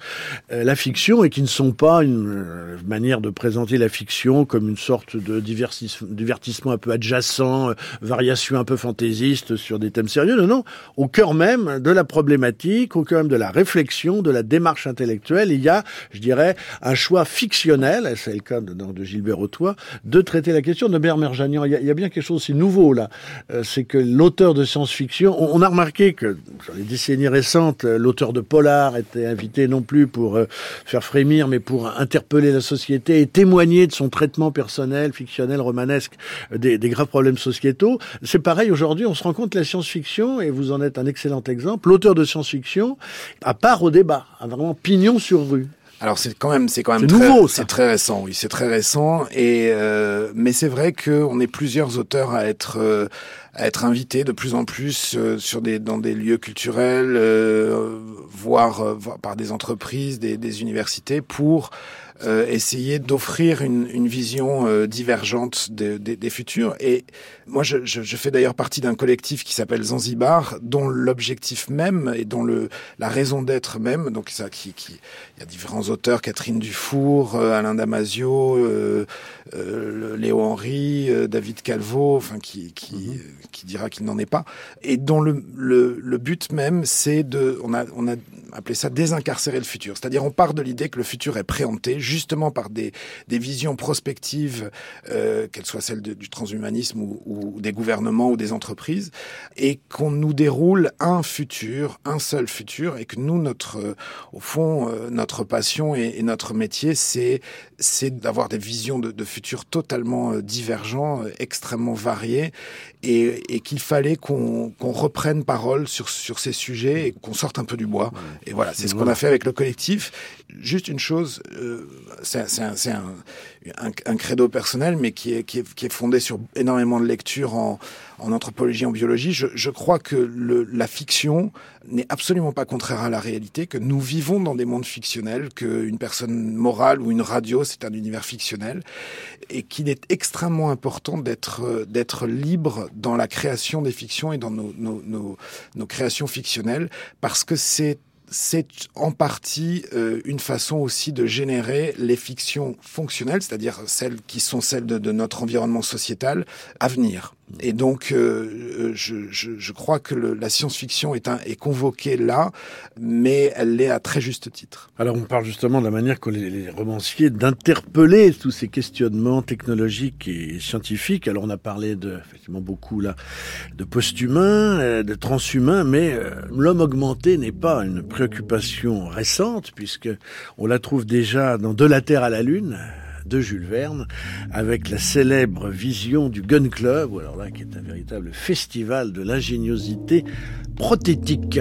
Speaker 1: euh, la fiction et qui ne sont pas une euh, manière de présenter la fiction comme une sorte de divertissement un peu adjacent, variation un peu fantaisiste sur des thèmes sérieux. Non, non, au cœur même de la problématique, au cœur même de la réflexion, de la démarche intellectuelle, il y a, je dirais, un choix fictionnel, c'est le cas de, de Gilbert Autois, de traiter la question de Bermerjanian. Il, il y a bien quelque chose aussi nouveau là, euh, c'est que l'auteur de science-fiction, on, a remarqué que dans les décennies récentes, euh, l'auteur de Polar était invité non plus pour euh, faire frémir, mais pour interpeller la société et témoigner de son traitement personnel, fictionnel, romanesque des, des graves problèmes sociétaux. C'est pareil aujourd'hui, on se rend compte que la science-fiction, et vous en êtes un excellent exemple, l'auteur de science-fiction, à part au débat, a vraiment pignon sur rue.
Speaker 2: Alors c'est quand même c'est quand même très, nouveau, c'est très récent, oui, c'est très récent. Et euh, mais c'est vrai qu'on est plusieurs auteurs à être euh, à être invités de plus en plus euh, sur des dans des lieux culturels, euh, voire, voire, par des entreprises, des, des universités, pour euh, essayer d'offrir une, une, vision euh, divergente des, des, des, futurs. Et moi, je, je, je fais d'ailleurs partie d'un collectif qui s'appelle Zanzibar, dont l'objectif même et dont le, la raison d'être même, donc ça, qui, qui, il y a différents auteurs, Catherine Dufour, euh, Alain Damasio, euh, Léo Henry, David Calvo, enfin qui, qui, mhm. qui dira qu'il n'en est pas, et dont le, le, le but même, c'est de, on a, on a appelé ça désincarcérer le futur, c'est-à-dire on part de l'idée que le futur est préempté justement par des, des visions prospectives, euh, qu'elles soient celles de, du transhumanisme ou, ou, des gouvernements ou des entreprises, et qu'on nous déroule un futur, un seul futur, et que nous, notre, euh, au fond, euh, notre passion et, notre métier, c'est d'avoir des visions de, de futur totalement euh, divergents, extrêmement variés, et, qu'il fallait qu'on qu'on reprenne parole sur, sur ces sujets et qu'on sorte un peu du bois. Et voilà, c'est ce qu'on a fait avec le collectif. Juste une chose, euh, c'est un, un, un, credo personnel, mais qui est, qui, est, qui est fondé sur énormément de lectures en, en anthropologie, en biologie. Je, je crois que le, la fiction n'est absolument pas contraire à la réalité, que nous vivons dans des mondes fictionnels, qu'une personne morale ou une radio, c'est un univers fictionnel, et qu'il est extrêmement important d'être d'être libre dans la création des fictions et dans nos, nos, nos, nos créations fictionnelles, parce que c'est c'est en partie euh, une façon aussi de générer les fictions fonctionnelles, c'est-à-dire celles qui sont celles de, de, notre environnement sociétal à venir. Et donc, euh, je, je, je, crois que le, la science-fiction est, est convoquée là, mais elle l'est à très juste titre.
Speaker 1: Alors, on parle justement de la manière qu'ont les, les romanciers d'interpeller tous ces questionnements technologiques et scientifiques. Alors, on a parlé de, effectivement, beaucoup là, de post-humains, euh, de transhumains, mais euh, l'homme augmenté n'est pas une préoccupation récente, puisque on la trouve déjà dans De la Terre à la Lune, de Jules Verne, avec la célèbre vision du Gun Club, alors là, qui est un véritable festival de l'ingéniosité prothétique.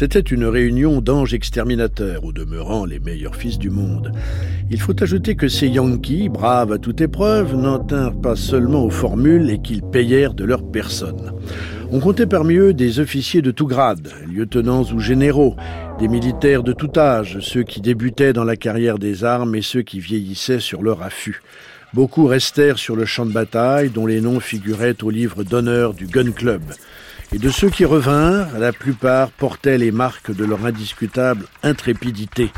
Speaker 1: C'était une réunion d'anges exterminateurs, au demeurant les meilleurs fils du monde. Il faut ajouter que ces Yankees, braves à toute épreuve, n'en tinrent pas seulement aux formules et qu'ils payèrent de leur personne. On comptait parmi eux des officiers de tout grade, lieutenants ou généraux, des militaires de tout âge, ceux qui débutaient dans la carrière des armes et ceux qui vieillissaient sur leur affût. Beaucoup restèrent sur le champ de bataille, dont les noms figuraient au livre d'honneur du Gun Club. Et de ceux qui revinrent, la plupart portaient les marques de leur indiscutable intrépidité.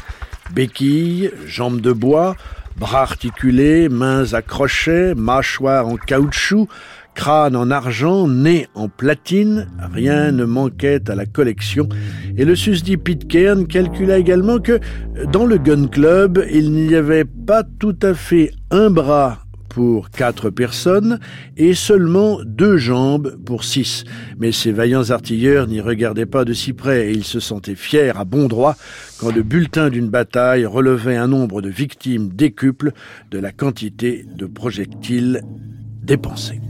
Speaker 1: Béquilles, jambes de bois, bras articulés, mains à crochets, mâchoires en caoutchouc, crâne en argent, nez en platine, rien ne manquait à la collection, et le susdit Pitcairn calcula également que, dans le Gun Club, il n'y avait pas tout à fait un bras pour quatre personnes et seulement deux jambes pour six. Mais ces vaillants artilleurs n'y regardaient pas de si près et ils se sentaient fiers à bon droit quand le bulletin d'une bataille relevait un nombre de victimes décuple de la quantité de projectiles dépensés.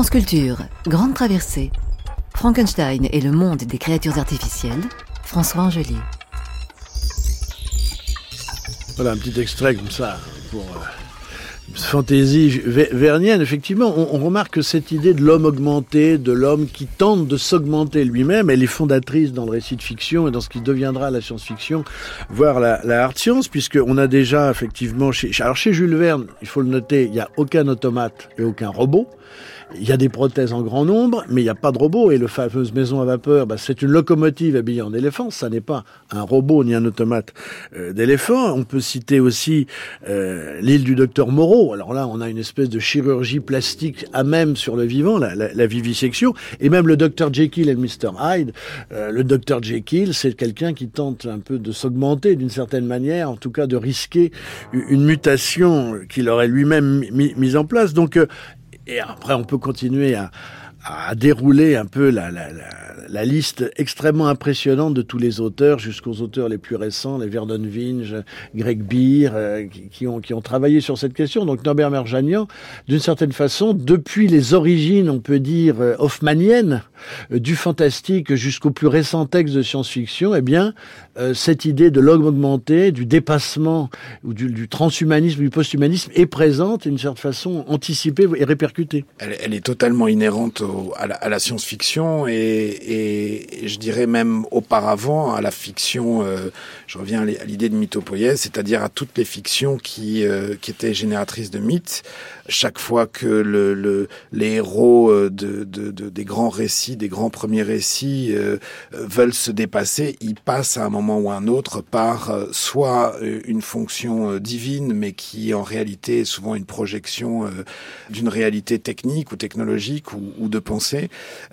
Speaker 9: France Culture, Grande Traversée. Frankenstein et le monde des créatures artificielles. François Angelier.
Speaker 1: Voilà un petit extrait comme ça pour euh, fantaisie vernienne, effectivement, on, on, remarque que cette idée de l'homme augmenté, de l'homme qui tente de s'augmenter lui-même, elle est fondatrice dans le récit de fiction et dans ce qui deviendra la science-fiction, voire la, la hard science, puisqu'on a déjà effectivement chez, alors chez Jules Verne, il faut le noter, il n'y a aucun automate et aucun robot. Il y a des prothèses en grand nombre, mais il n'y a pas de robot. Et le fameuse maison à vapeur, bah, c'est une locomotive habillée en éléphant. Ça n'est pas un robot ni un automate euh, d'éléphant. On peut citer aussi euh, l'île du docteur Moreau. Alors là, on a une espèce de chirurgie plastique à même sur le vivant, la, vivisection. Et même le docteur Jekyll et le Mr Hyde. Euh, le docteur Jekyll, c'est quelqu'un qui tente un peu de s'augmenter d'une certaine manière, en tout cas de risquer une mutation qu'il aurait lui-même mis, mis, en place. Donc et après, on peut continuer à, à dérouler un peu la, la, la, la, liste extrêmement impressionnante de tous les auteurs, jusqu'aux auteurs les plus récents, les Verdon Vinge, Greg Beer, euh, qui, ont, qui ont travaillé sur cette question. Donc Norbert Merjanian, d'une certaine façon, depuis les origines, on peut dire, euh, hoffmanniennes, euh, du fantastique jusqu'au plus récent texte de science-fiction, eh bien, cette idée de l'homme augmenté, du dépassement, ou du, transhumanisme, du posthumanisme, est présente d'une certaine façon anticipée et répercutée.
Speaker 2: Elle, est totalement inhérente à la, la science-fiction et, et, je dirais même auparavant à la fiction. Euh, je reviens à l'idée de mythopoïèse, c'est-à-dire à toutes les fictions qui, euh, qui étaient génératrices de mythes. Chaque fois que le, le les héros euh, de, de, de, des grands récits, des grands premiers récits veulent se dépasser, ils passent à un moment ou à un autre par soit une fonction divine, mais qui en réalité est souvent une projection d'une réalité technique ou technologique ou, ou de pensée,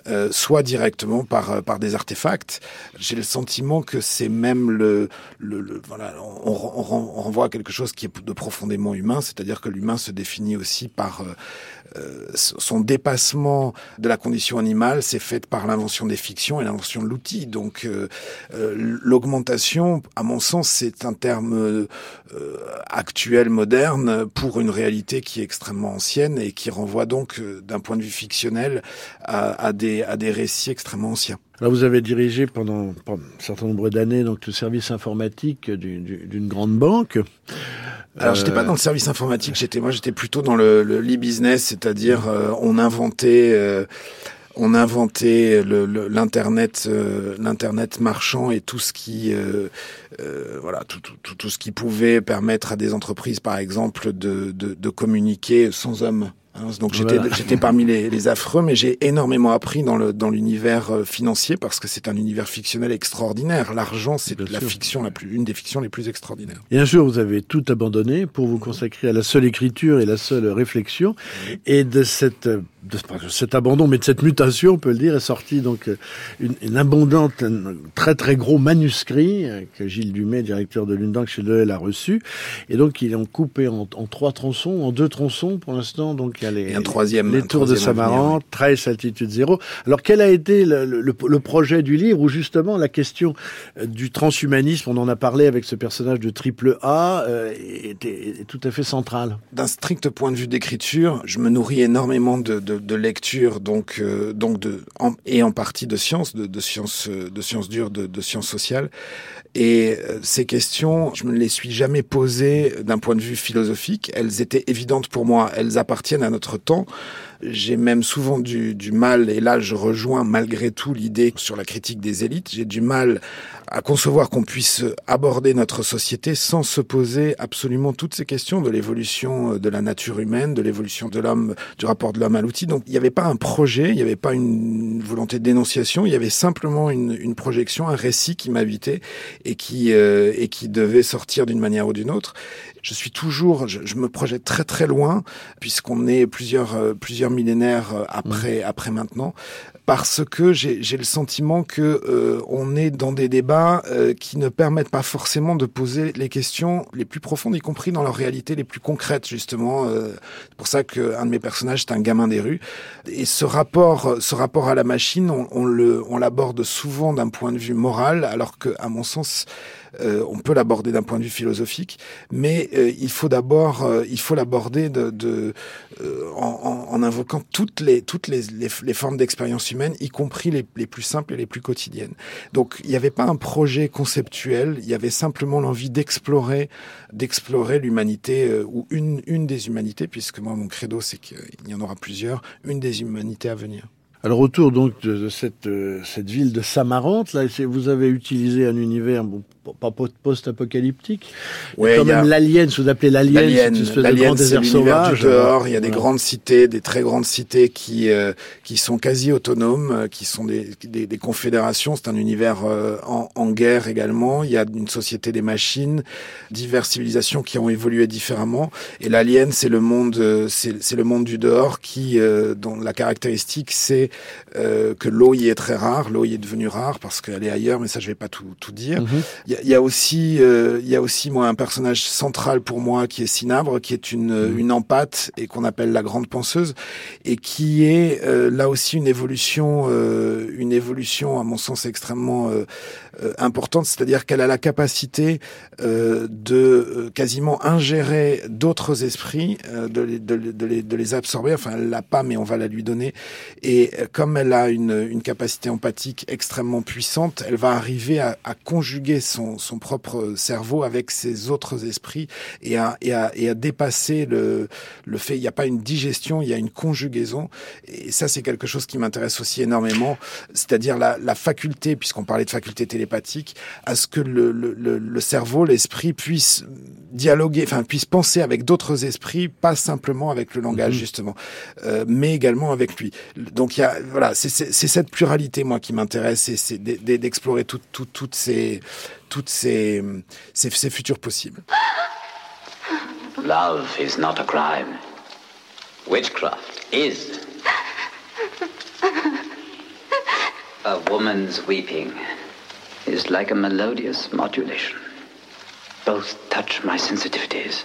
Speaker 2: euh, soit directement par, euh, par des artefacts. J'ai le sentiment que c'est même le, le, le voilà, on, on, on, renvoie à quelque chose qui est de profondément humain, c'est-à-dire que l'humain se définit aussi par euh, son dépassement de la condition animale s'est fait par l'invention des fictions et l'invention de l'outil. Donc euh, euh, l'augmentation, à mon sens, c'est un terme actuel, moderne, pour une réalité qui est extrêmement ancienne et qui renvoie donc, d'un point de vue fictionnel, à, à, des, à des récits extrêmement anciens.
Speaker 1: Alors vous avez dirigé pendant, pendant un certain nombre d'années donc le service informatique d'une grande banque.
Speaker 2: Alors j'étais pas dans le service informatique, j'étais moi j'étais plutôt dans le, le business, c'est-à-dire euh, on inventait euh, on inventait l'internet euh, l'internet marchand et tout ce qui voilà tout, ce qui pouvait permettre à des entreprises par exemple de, de, communiquer sans hommes. Hein, donc j'étais j'étais parmi les, les, affreux, mais j'ai énormément appris dans le dans l'univers euh, financier parce que c'est un univers fictionnel extraordinaire. L'argent, c'est la fiction la plus une des fictions les plus extraordinaires.
Speaker 1: Et un jour, vous avez tout abandonné pour vous consacrer à la seule écriture et la seule réflexion, et de cette de cet abandon, mais de cette mutation, on peut le dire, est sorti donc une, une abondante, un très très gros manuscrit euh, que Gilles Dumay, directeur de l'Undank chez Leuel, a reçu. Et donc, il est en coupé en, en, trois tronçons, en deux tronçons pour l'instant. Donc, il les,
Speaker 2: un troisième,
Speaker 1: les tours de Samaran, 13 altitude zéro. Alors, quel a été le, le, le, projet du livre où justement la question euh, du transhumanisme, on en a parlé avec ce personnage de triple A, euh, était, tout à fait central
Speaker 2: D'un strict point de vue d'écriture, je me nourris énormément de, de de, lecture, donc, euh, donc de, et en partie de sciences, de, de sciences, de sciences dures, de, de sciences sociales. Et euh, ces questions, je ne les suis jamais posées d'un point de vue philosophique. Elles étaient évidentes pour moi. Elles appartiennent à notre temps. J'ai même souvent du, du, mal, et là je rejoins malgré tout l'idée sur la critique des élites, j'ai du mal à concevoir qu'on puisse aborder notre société sans se poser absolument toutes ces questions de l'évolution de la nature humaine, de l'évolution de l'homme, du rapport de l'homme à l'outil. Donc il n'y avait pas un projet, il n'y avait pas une volonté de dénonciation, il y avait simplement une, une projection, un récit qui m'habitait et qui euh, et qui devait sortir d'une manière ou d'une autre je suis toujours, je, je, me projette très très loin, puisqu'on est plusieurs euh, plusieurs millénaires euh, après mmh. après maintenant, parce que j'ai le sentiment que euh, on est dans des débats euh, qui ne permettent pas forcément de poser les questions les plus profondes, y compris dans leur réalité les plus concrètes justement. Euh, c'est pour ça qu'un de mes personnages c'est un gamin des rues, et ce rapport ce rapport à la machine, on, on le on l'aborde souvent d'un point de vue moral, alors que à mon sens euh, on peut l'aborder d'un point de vue philosophique, mais euh, il faut d'abord, euh, il faut l'aborder de, de en, en, invoquant toutes les toutes les, les, les formes d'expérience humaine, y compris les, les, plus simples et les plus quotidiennes. Donc il n'y avait pas un projet conceptuel, il y avait simplement l'envie d'explorer d'explorer l'humanité ou une une des humanités, puisque moi mon credo c'est qu'il y en aura plusieurs, une des humanités à venir.
Speaker 1: Alors autour donc de, de cette, euh, cette ville de Samarante, là, vous avez utilisé un univers bon, pas post-apocalyptique,
Speaker 2: ouais,
Speaker 1: quand même l'alien, vous appelez l'alien,
Speaker 2: c'est grand désert sauvage. dehors, il y a des grandes cités, des très grandes cités qui euh, qui sont quasi autonomes, euh, qui sont des, des, des confédérations. C'est un univers euh, en, en, guerre également. Il y a une société des machines, diverses civilisations qui ont évolué différemment. Et l'alien, c'est le monde, c'est le monde du dehors qui, dont la caractéristique, c'est euh, que l'eau y est très rare, l'eau y est devenue rare parce qu'elle est ailleurs, mais ça je vais pas tout, tout dire. Mhm. Il y, a, aussi, euh, il y a aussi moi un personnage central pour moi qui est Cinabre, qui est une, mhm. une empathe et qu'on appelle la grande penseuse et qui est euh, là aussi une évolution, euh, une évolution à mon sens extrêmement importante, c'est-à-dire qu'elle a la capacité de quasiment ingérer d'autres esprits, de, les, de, de, les, de les absorber. Enfin, elle l'a pas, mais on va la lui donner. Et comme elle a une, une capacité empathique extrêmement puissante, elle va arriver à, à conjuguer son, son, propre cerveau avec ses autres esprits et à, et à, et à dépasser le, le fait, il n'y a pas une digestion, il y a une conjugaison. Et ça, c'est quelque chose qui m'intéresse aussi énormément, c'est-à-dire la, la faculté, puisqu'on parlait de faculté télépathique, à ce que le, le, le cerveau, l'esprit puisse dialoguer, enfin puisse penser avec d'autres esprits, pas simplement avec le langage mhm. justement, euh, mais également avec lui. Donc il y a voilà, c'est cette pluralité moi qui m'intéresse et c'est d'explorer toutes toutes ces toutes ces, ces ces futurs possibles.
Speaker 10: Love is not a crime. Witchcraft is. A woman's weeping is like a melodious modulation. Both touch my sensitivities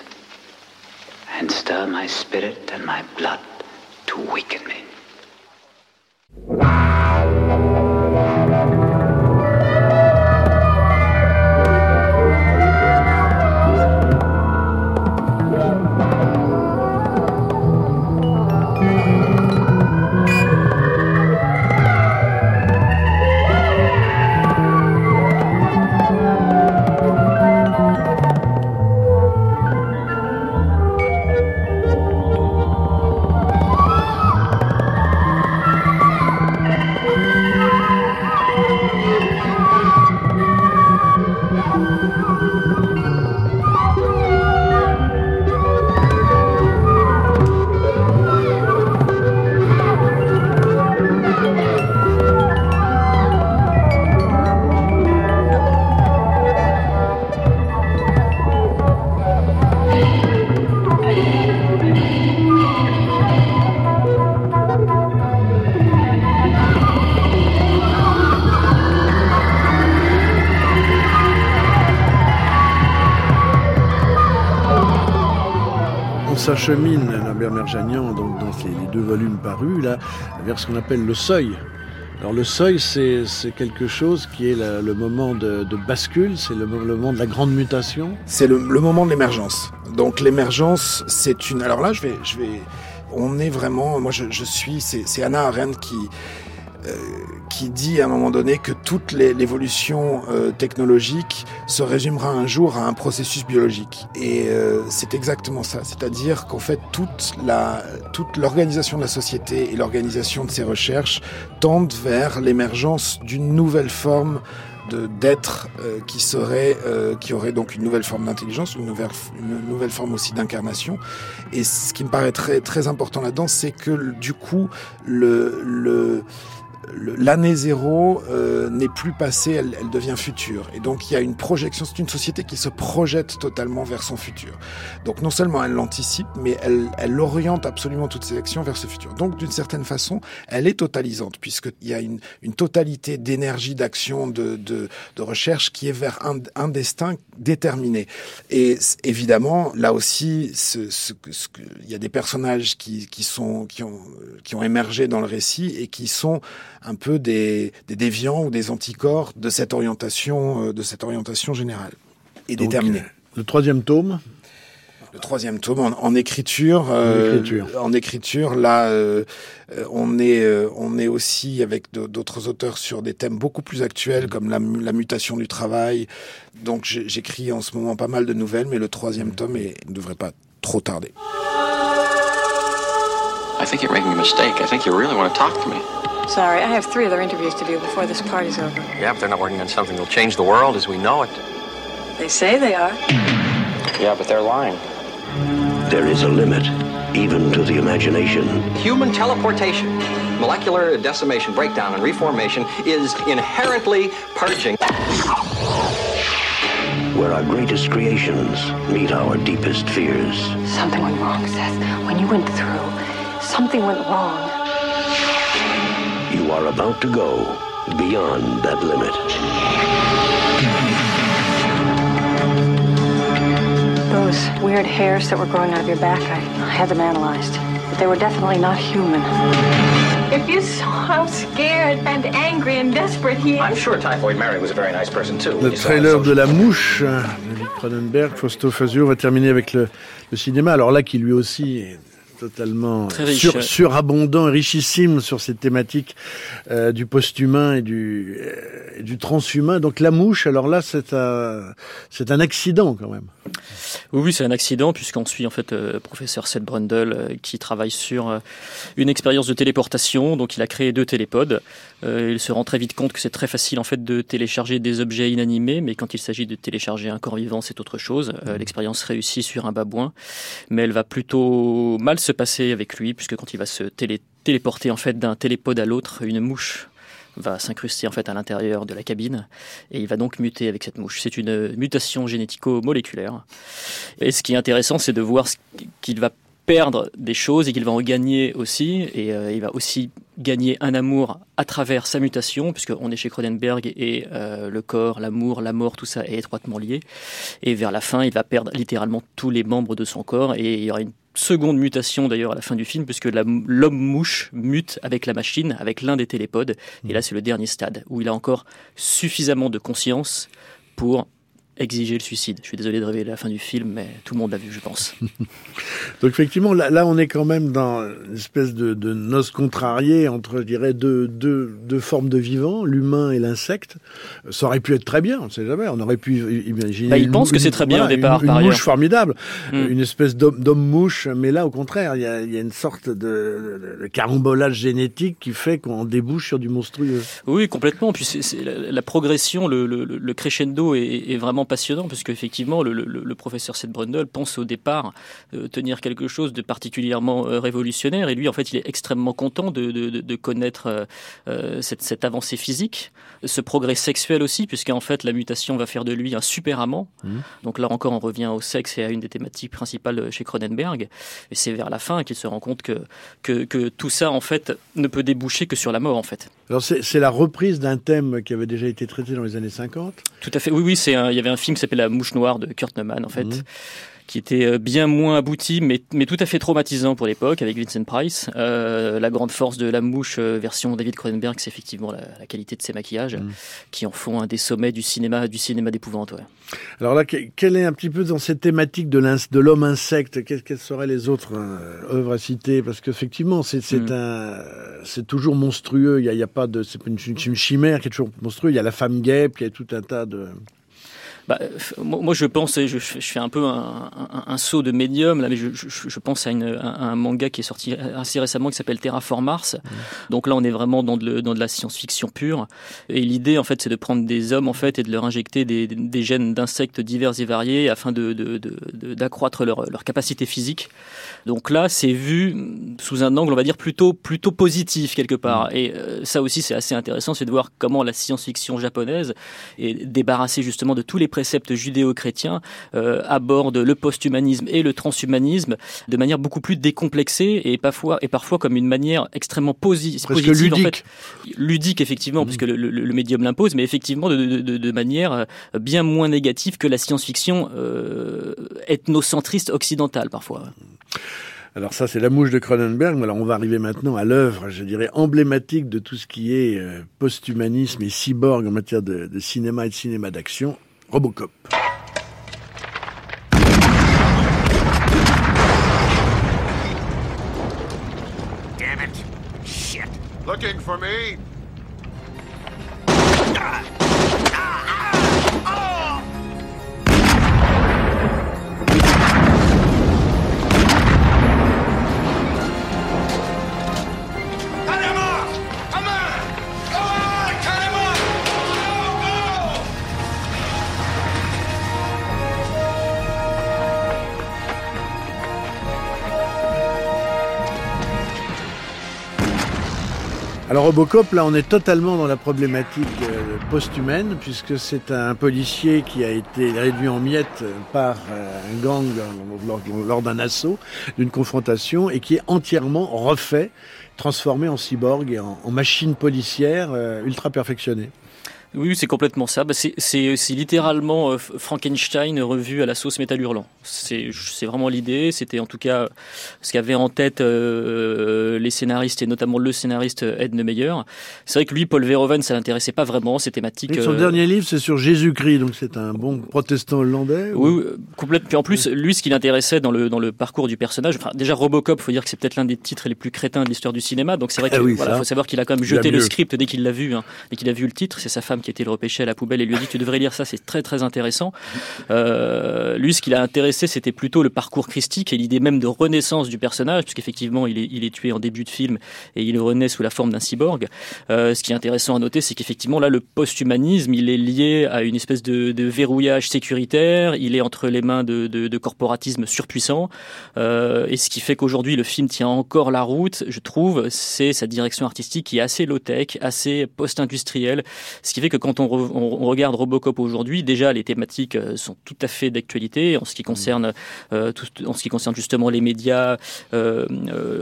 Speaker 10: and stir my spirit and my blood to weaken me.
Speaker 1: S'achemine, Lambert Merjanian, donc dans les deux volumes parus, là, vers ce qu'on appelle le seuil. Alors le seuil, c'est quelque chose qui est le moment de, bascule, c'est le, moment de la grande mutation.
Speaker 2: C'est le, moment de l'émergence. Donc l'émergence, c'est une. Alors là, je vais, je vais. On est vraiment. Moi, je, je suis. C'est Anna Arendt qui dit à un moment donné que toute l'évolution euh, technologique se résumera un jour à un processus biologique. Et euh, c'est exactement ça. C'est-à-dire qu'en fait, toute la toute l'organisation de la société et l'organisation de ses recherches tendent vers l'émergence d'une nouvelle forme de d'être qui serait qui aurait donc une nouvelle forme d'intelligence une nouvelle une nouvelle forme aussi d'incarnation et ce qui me paraît très très important là-dedans c'est que du coup le le l'année zéro euh, n'est plus passée, elle, elle, devient future. Et donc il y a une projection, c'est une société qui se projette totalement vers son futur. Donc non seulement elle l'anticipe, mais elle, elle oriente absolument toutes ses actions vers ce futur. Donc d'une certaine façon, elle est totalisante, puisqu'il y a une, une totalité d'énergie, d'action, de, de, de, recherche qui est vers un, un destin déterminé. Et évidemment, là aussi, ce, ce, ce, il y a des personnages qui, qui, sont, qui, ont, qui ont émergé dans le récit et qui sont un peu des, des déviants ou des anticorps de cette orientation, euh, de cette orientation générale et Donc, déterminée.
Speaker 1: Le troisième tome
Speaker 2: le troisième tome en, en écriture, euh, en écriture, en écriture. Là, euh, on est euh, on est aussi avec d'autres auteurs sur des thèmes beaucoup plus actuels comme la, la mutation du travail. Donc j'écris en ce moment pas mal de nouvelles, mais le troisième tome est, ne devrait pas trop tarder.
Speaker 11: I think you're making a mistake. I think you really want to talk to me.
Speaker 12: Sorry, I have three other interviews to do before this party's over.
Speaker 11: Yeah, but they're not working on something that'll change the world as we know it.
Speaker 12: They say they are.
Speaker 11: Yeah, but they're lying.
Speaker 13: There is a limit, even to the imagination.
Speaker 11: Human teleportation, molecular decimation, breakdown, and reformation is inherently purging.
Speaker 13: Where our greatest creations meet our deepest fears.
Speaker 12: Something went wrong, Seth. When you went through, something went wrong.
Speaker 13: You are about to go beyond that limit.
Speaker 12: Those weird hairs that were growing out of your back, I had them analyzed. But they were definitely not human.
Speaker 14: If you saw how scared and angry and desperate he is.
Speaker 11: I'm sure Typhoid Mary was a very nice person too.
Speaker 1: Le trailer de La Mouche de Cronenberg, Fausto Fazio, va terminer avec le, le cinéma. Alors là, qui lui aussi est totalement sur, surabondant et richissime sur cette thématique euh, du post-humain et du, euh, et du transhumain. Donc La Mouche, alors là, c'est un, c'est un accident quand même.
Speaker 5: Oui, oui, c'est un accident puisqu'on suit en fait euh, professeur Seth Brundle qui travaille sur une expérience de téléportation. Donc, il a créé deux télépodes. Euh, il se rend très vite compte que c'est très facile en fait de télécharger des objets inanimés, mais quand il s'agit de télécharger un corps vivant, c'est autre chose. Euh, L'expérience réussit sur un babouin, mais elle va plutôt mal se passer avec lui puisque quand il va se télé téléporter en fait d'un télépode à l'autre, une mouche va s'incruster en fait à l'intérieur de la cabine et il va donc muter avec cette mouche. C'est une mutation génético-moléculaire. Et ce qui est intéressant, c'est de voir qu'il va perdre des choses et qu'il va en gagner aussi. Et euh, il va aussi gagner un amour à travers sa mutation, puisqu'on est chez Cronenberg et euh, le corps, l'amour, la mort, tout ça est étroitement lié. Et vers la fin, il va perdre littéralement tous les membres de son corps et il y aura une seconde mutation d'ailleurs à la fin du film, puisque l'homme mouche mute avec la machine, avec l'un des télépodes. Et là, c'est le dernier stade, où il a encore suffisamment de conscience pour exiger le suicide. Je suis désolé de révéler la fin du film, mais tout le monde l'a vu, je pense.
Speaker 1: Donc effectivement, là, là, on est quand même dans une espèce de, de noce contrariée entre, je dirais, deux, deux, deux formes de vivants, l'humain et l'insecte. Ça aurait pu être très bien, on ne sait jamais. On aurait pu imaginer.
Speaker 5: Bah, il
Speaker 1: une
Speaker 5: pense
Speaker 1: mou-
Speaker 5: que c'est très bien au départ,
Speaker 1: Une,
Speaker 5: par
Speaker 1: une mouche
Speaker 5: ailleurs.
Speaker 1: formidable,
Speaker 5: Mm.
Speaker 1: une espèce d'homme d'homme mouche. Mais là, au contraire, il y a, il y a une sorte de, carambolage génétique qui fait qu'on débouche sur du monstrueux.
Speaker 5: Oui, complètement. Puis c'est, c'est la, la progression, le, le- le crescendo est, est vraiment passionnant parce qu'effectivement, le, le- le professeur Seth Brundle pense au départ euh, tenir quelque chose de particulièrement euh, révolutionnaire et lui, en fait, il est extrêmement content de, de- de- de connaître euh, cette, cette avancée physique, ce progrès sexuel aussi, puisqu'en fait, la mutation va faire de lui un super amant.
Speaker 1: Mhm.
Speaker 5: Donc là encore, on revient au sexe et à une des thématiques principales chez Cronenberg. Et c'est vers la fin qu'il se rend compte que, que, que tout ça, en fait, ne peut déboucher que sur la mort, en fait.
Speaker 1: Alors c'est la reprise d'un thème qui avait déjà été traité dans les années 50.
Speaker 5: Tout à fait. Oui, oui, c'est un- il y avait un film qui s'appelait La Mouche Noire de Kurt Neumann, en fait,
Speaker 1: Mhm.
Speaker 5: qui était euh, bien moins abouti, mais, mais tout à fait traumatisant pour l'époque, avec Vincent Price. Euh, la grande force de La Mouche, euh, version David Cronenberg, c'est effectivement la, la qualité de ses maquillages,
Speaker 1: Mhm.
Speaker 5: qui en font un des sommets du cinéma, du cinéma d'épouvante. Ouais.
Speaker 1: Alors là, que- quelle est un petit peu dans cette thématique de l'homme insecte Quelles, seraient les autres euh, œuvres à citer? Parce qu'effectivement, c'est c'est un, c'est toujours monstrueux. Il y a, il y a pas de, c'est une, chimère qui est toujours monstrueux. Il y a la femme guêpe, il y a tout un tas de.
Speaker 5: Bah, moi, je pense, je, je fais un peu un, un, un saut de médium là, mais je, je, je pense à, une, à un manga qui est sorti assez récemment qui s'appelle Terraform Mars. Donc là, on est vraiment dans de, dans de la science-fiction pure. Et l'idée, en fait, c'est de prendre des hommes, en fait, et de leur injecter des, des gènes d'insectes divers et variés afin de, d'accroître leur, leur capacité physique. Donc là, c'est vu sous un angle, on va dire, plutôt, plutôt positif quelque part. Et euh, ça aussi, c'est assez intéressant, c'est de voir comment la science-fiction japonaise est débarrassée justement de tous les préceptes judéo-chrétiens, euh, aborde le post-humanisme et le transhumanisme de manière beaucoup plus décomplexée et parfois, et parfois comme une manière extrêmement posi-
Speaker 1: Presque
Speaker 5: positive. En
Speaker 1: ludique.
Speaker 5: fait, ludique, effectivement, puisque le, le- le médium l'impose, mais effectivement de, de- de- de manière euh, bien moins négative que la science-fiction euh, ethnocentriste occidentale parfois.
Speaker 1: Alors ça, c'est la mouche de Cronenberg. Alors, on va arriver maintenant à l'œuvre, je dirais, emblématique de tout ce qui est euh, post-humanisme et cyborg en matière de, de cinéma et de cinéma d'action, Robocop.
Speaker 3: Damn it. Shit. Looking for me? Cut
Speaker 1: Alors Robocop, là, on est totalement dans la problématique euh, post-humaine, puisque c'est un policier qui a été réduit en miettes par euh, un gang lors, lors d'un assaut, d'une confrontation, et qui est entièrement refait, transformé en cyborg et en, machine policière euh, ultra perfectionnée.
Speaker 5: Oui, c'est complètement ça. Bah, c'est littéralement euh, Frankenstein revu à la sauce métal hurlant. C'est vraiment l'idée. C'était en tout cas ce qu'avaient en tête euh, les scénaristes et notamment le scénariste Ed Meyer. C'est vrai que lui, Paul Verhoeven, ça l'intéressait pas vraiment. Ces thématiques.
Speaker 1: son euh, dernier livre, c'est sur Jésus-Christ, donc c'est un bon protestant hollandais.
Speaker 5: Oui, complètement. Puis en plus, lui, ce qui l'intéressait dans le dans le parcours du personnage, enfin déjà Robocop, faut dire que c'est peut-être l'un des titres les plus crétins de l'histoire du cinéma. Donc c'est vrai ah qu'il faut savoir qu'il a quand même jeté le script dès qu'il l'a vu, hein, dès qu'il a vu le titre. C'est sa femme qui était le repêché à la poubelle et lui a dit tu devrais lire ça, c'est très très intéressant. Euh, lui, ce qui l'a intéressé, c'était plutôt le parcours christique et l'idée même de renaissance du personnage, puisqu'effectivement, il est, tué en début de film et il renaît sous la forme d'un cyborg. Euh, ce qui est intéressant à noter, c'est qu'effectivement, là, le post-humanisme, il est lié à une espèce de, de, verrouillage sécuritaire, il est entre les mains de, de, de corporatisme surpuissant. Euh, et ce qui fait qu'aujourd'hui, le film tient encore la route, je trouve, c'est sa direction artistique qui est assez low-tech, assez post-industrielle. Ce qui fait que quand on on, regarde Robocop aujourd'hui, déjà les thématiques euh, sont tout à fait d'actualité en ce qui concerne, euh, en ce qui concerne justement les médias, euh,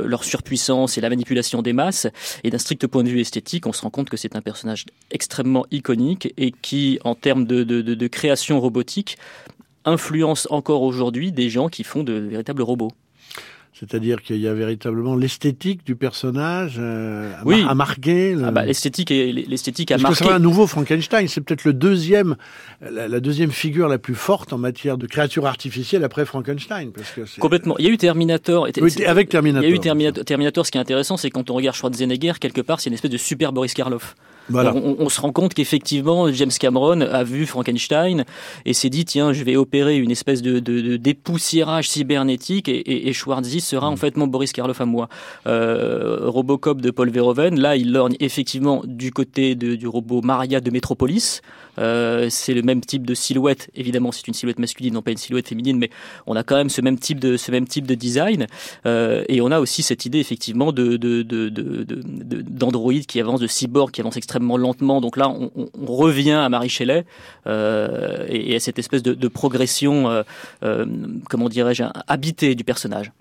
Speaker 5: leur surpuissance et la manipulation des masses. Et d'un strict point de vue esthétique, on se rend compte que c'est un personnage extrêmement iconique et qui, en termes de création robotique, influence encore aujourd'hui des gens qui font de véritables robots.
Speaker 1: C'est-à-dire qu'il y a véritablement l'esthétique du personnage euh, oui. à marquer.
Speaker 5: Ah bah, l'esthétique et l'esthétique à
Speaker 1: marquer. c'est un nouveau Frankenstein. C'est peut-être le deuxième, la, deuxième figure la plus forte en matière de créature artificielle après Frankenstein. Parce que
Speaker 5: Complètement. Il y a eu Terminator.
Speaker 1: Oui, avec Terminator.
Speaker 5: Il y a eu Terminator. Terminator. Ce qui est intéressant, c'est quand on regarde Schwarzenegger, quelque part, c'est une espèce de super Boris Karloff. On, se rend compte qu'effectivement, James Cameron a vu Frankenstein et s'est dit tiens, je vais opérer une espèce de, dépoussiérage cybernétique et, et, Schwarzy sera en mm. fait mon Boris Karloff à moi. Euh, Robocop de Paul Verhoeven, là, il lorgne effectivement du côté du robot Maria de Metropolis. Euh, c'est le même type de silhouette. Évidemment, c'est une silhouette masculine, non pas une silhouette féminine, mais on a quand même ce même type de ce même type de design. Euh, et on a aussi cette idée effectivement de d'android qui avance, de cyborg qui avance extrêmement lentement. Donc là, on, revient à Marie Shelley euh, et, à cette espèce de, progression, comment dirais-je, habitée du personnage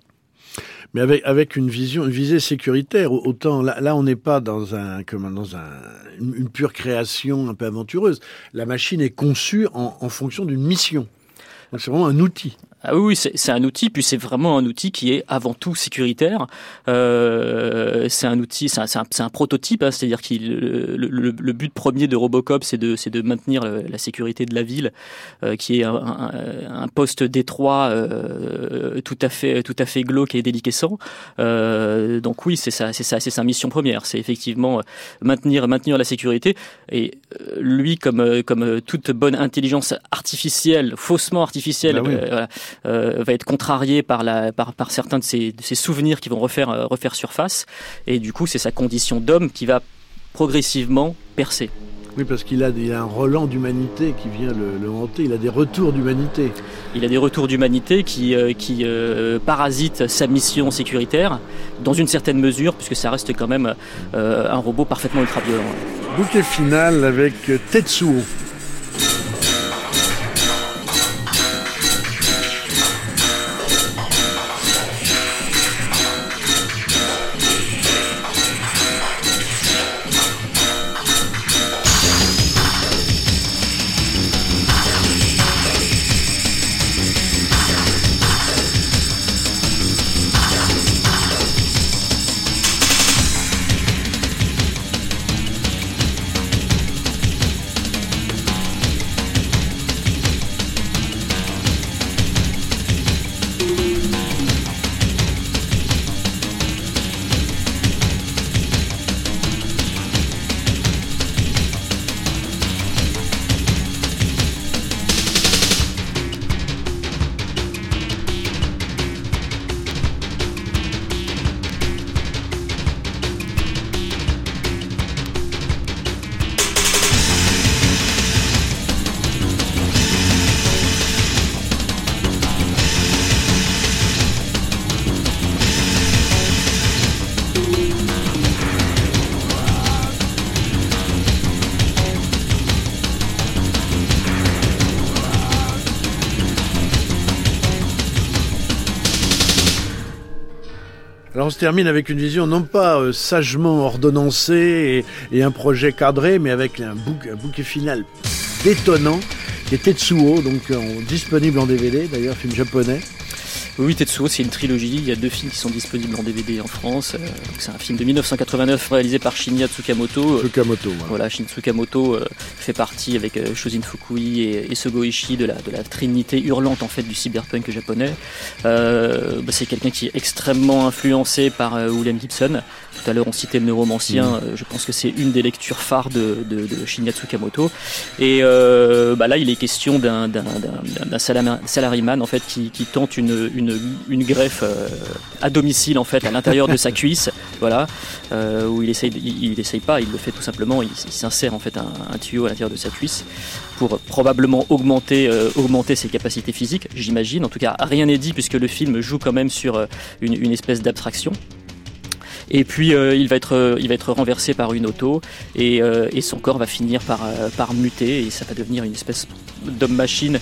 Speaker 1: mais avec avec une vision, une visée sécuritaire. Autant là, là on n'est pas dans un comme dans un une, pure création un peu aventureuse. La machine est conçue en, en fonction d'une mission. C'est vraiment un outil.
Speaker 5: Ah oui, c'est un outil, puis c'est vraiment un outil qui est avant tout sécuritaire. Euh, c'est un outil, c'est un, un, prototype, hein, c'est-à-dire que le, le, le, but premier de Robocop, c'est de, de maintenir la sécurité de la ville, euh, qui est un, un, un poste d'étroit euh, tout à fait, tout à fait glauque et déliquescent. Euh, donc oui, c'est ça, c'est ça, c'est sa mission première, c'est effectivement maintenir, maintenir la sécurité. Et euh, lui, comme, comme toute bonne intelligence artificielle, faussement artificielle, bah voilà, euh, va être contrarié par, la, par, par certains de ses, de ses, souvenirs qui vont refaire, euh, refaire surface. Et du coup, c'est sa condition d'homme qui va progressivement percer.
Speaker 1: Oui, parce qu'il a, a, un relan d'humanité qui vient le, hanter, il a des retours d'humanité.
Speaker 5: Il a des retours d'humanité qui, euh, qui parasitent sa mission sécuritaire, dans une certaine mesure, puisque ça reste quand même un robot parfaitement ultra-violent.
Speaker 1: Bouquet final avec Tetsuo. Termine avec une vision non pas euh, sagement ordonnancée et, un projet cadré, mais avec un, bouquet final détonnant, qui est Tetsuo, donc disponible en DVD, d'ailleurs film japonais.
Speaker 5: Oui, Tetsuo, c'est une trilogie. Il y a deux films qui sont disponibles en DVD en France. Euh, c'est un film de 1989 réalisé par Shinya Tsukamoto.
Speaker 1: Tsukamoto,
Speaker 5: voilà. Shinya Tsukamoto euh, fait partie avec euh, Shozin Fukui et, Sogo Ishii de la, de la trinité hurlante en fait du cyberpunk japonais. Bah, c'est quelqu'un qui est extrêmement influencé par William Gibson. Tout à l'heure, on citait le neuromancien. Mm. je pense que c'est une des lectures phares de, de, de Shinya Tsukamoto. Et bah là, il est question d'un salariman en fait qui, qui tente une une, greffe euh, à domicile en fait à l'intérieur de sa cuisse, voilà, euh, où il essaye, il, essaye pas, il le fait tout simplement, il, s'insère en fait un, tuyau à l'intérieur de sa cuisse pour probablement augmenter, euh, augmenter ses capacités physiques, j'imagine. En tout cas, rien n'est dit puisque le film joue quand même sur une, espèce d'abstraction. Et puis il, va être, il va être renversé par une auto et, et son corps va finir par, par muter et ça va devenir une espèce d'homme-machine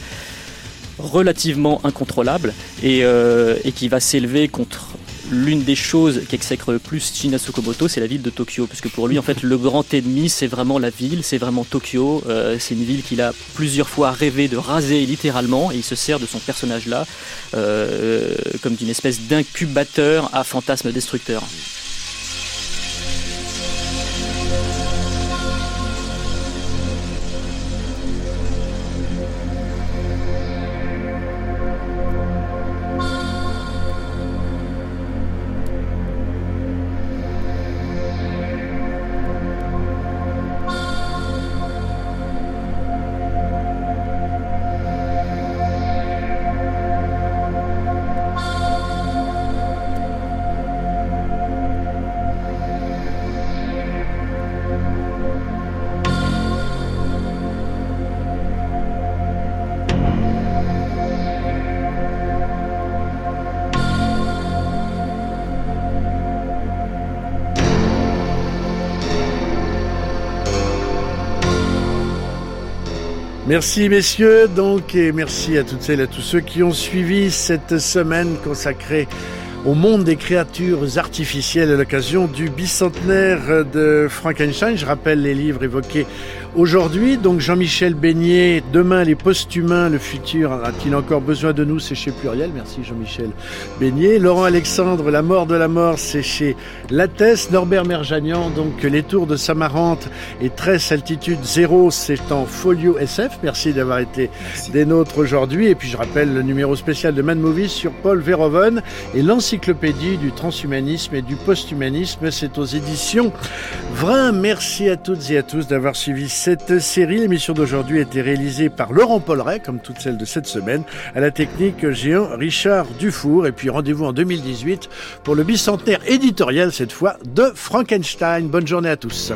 Speaker 5: relativement incontrôlable euh, et, qui va s'élever contre l'une des choses qu'exècre le plus Shinasu Komoto, c'est la ville de Tokyo, puisque pour lui, en fait, le grand ennemi, c'est vraiment la ville, c'est vraiment Tokyo. Euh, c'est une ville qu'il a plusieurs fois rêvé de raser littéralement, et il se sert de son personnage-là euh, comme d'une espèce d'incubateur à fantasmes destructeurs.
Speaker 1: Merci messieurs, donc, et merci à toutes celles et à tous ceux qui ont suivi cette semaine consacrée au monde des créatures artificielles à l'occasion du bicentenaire de Frankenstein. Je rappelle les livres évoqués Aujourd'hui, donc Jean-Michel Beignet, demain les post-humains, le futur a-t-il encore besoin de nous? C'est chez Pluriel, merci Jean-Michel Beignet. Laurent Alexandre, La mort de la mort, c'est chez Lattès. Norbert Merjanian, donc Les tours de Samarante et 13 altitude 0, c'est en folio SF. Merci d'avoir été des nôtres aujourd'hui. Et puis je rappelle le numéro spécial de Mad Movies sur Paul Verhoeven et l'encyclopédie du transhumanisme et du posthumanisme. C'est aux éditions Vrin. Merci à toutes et à tous d'avoir suivi cette série, l'émission d'aujourd'hui a été réalisée par Laurent Polleret, comme toutes celles de cette semaine, à la technique géant Richard Dufour. Et puis rendez-vous en 2018 pour le bicentenaire éditorial, cette fois, de Frankenstein. Bonne journée à tous.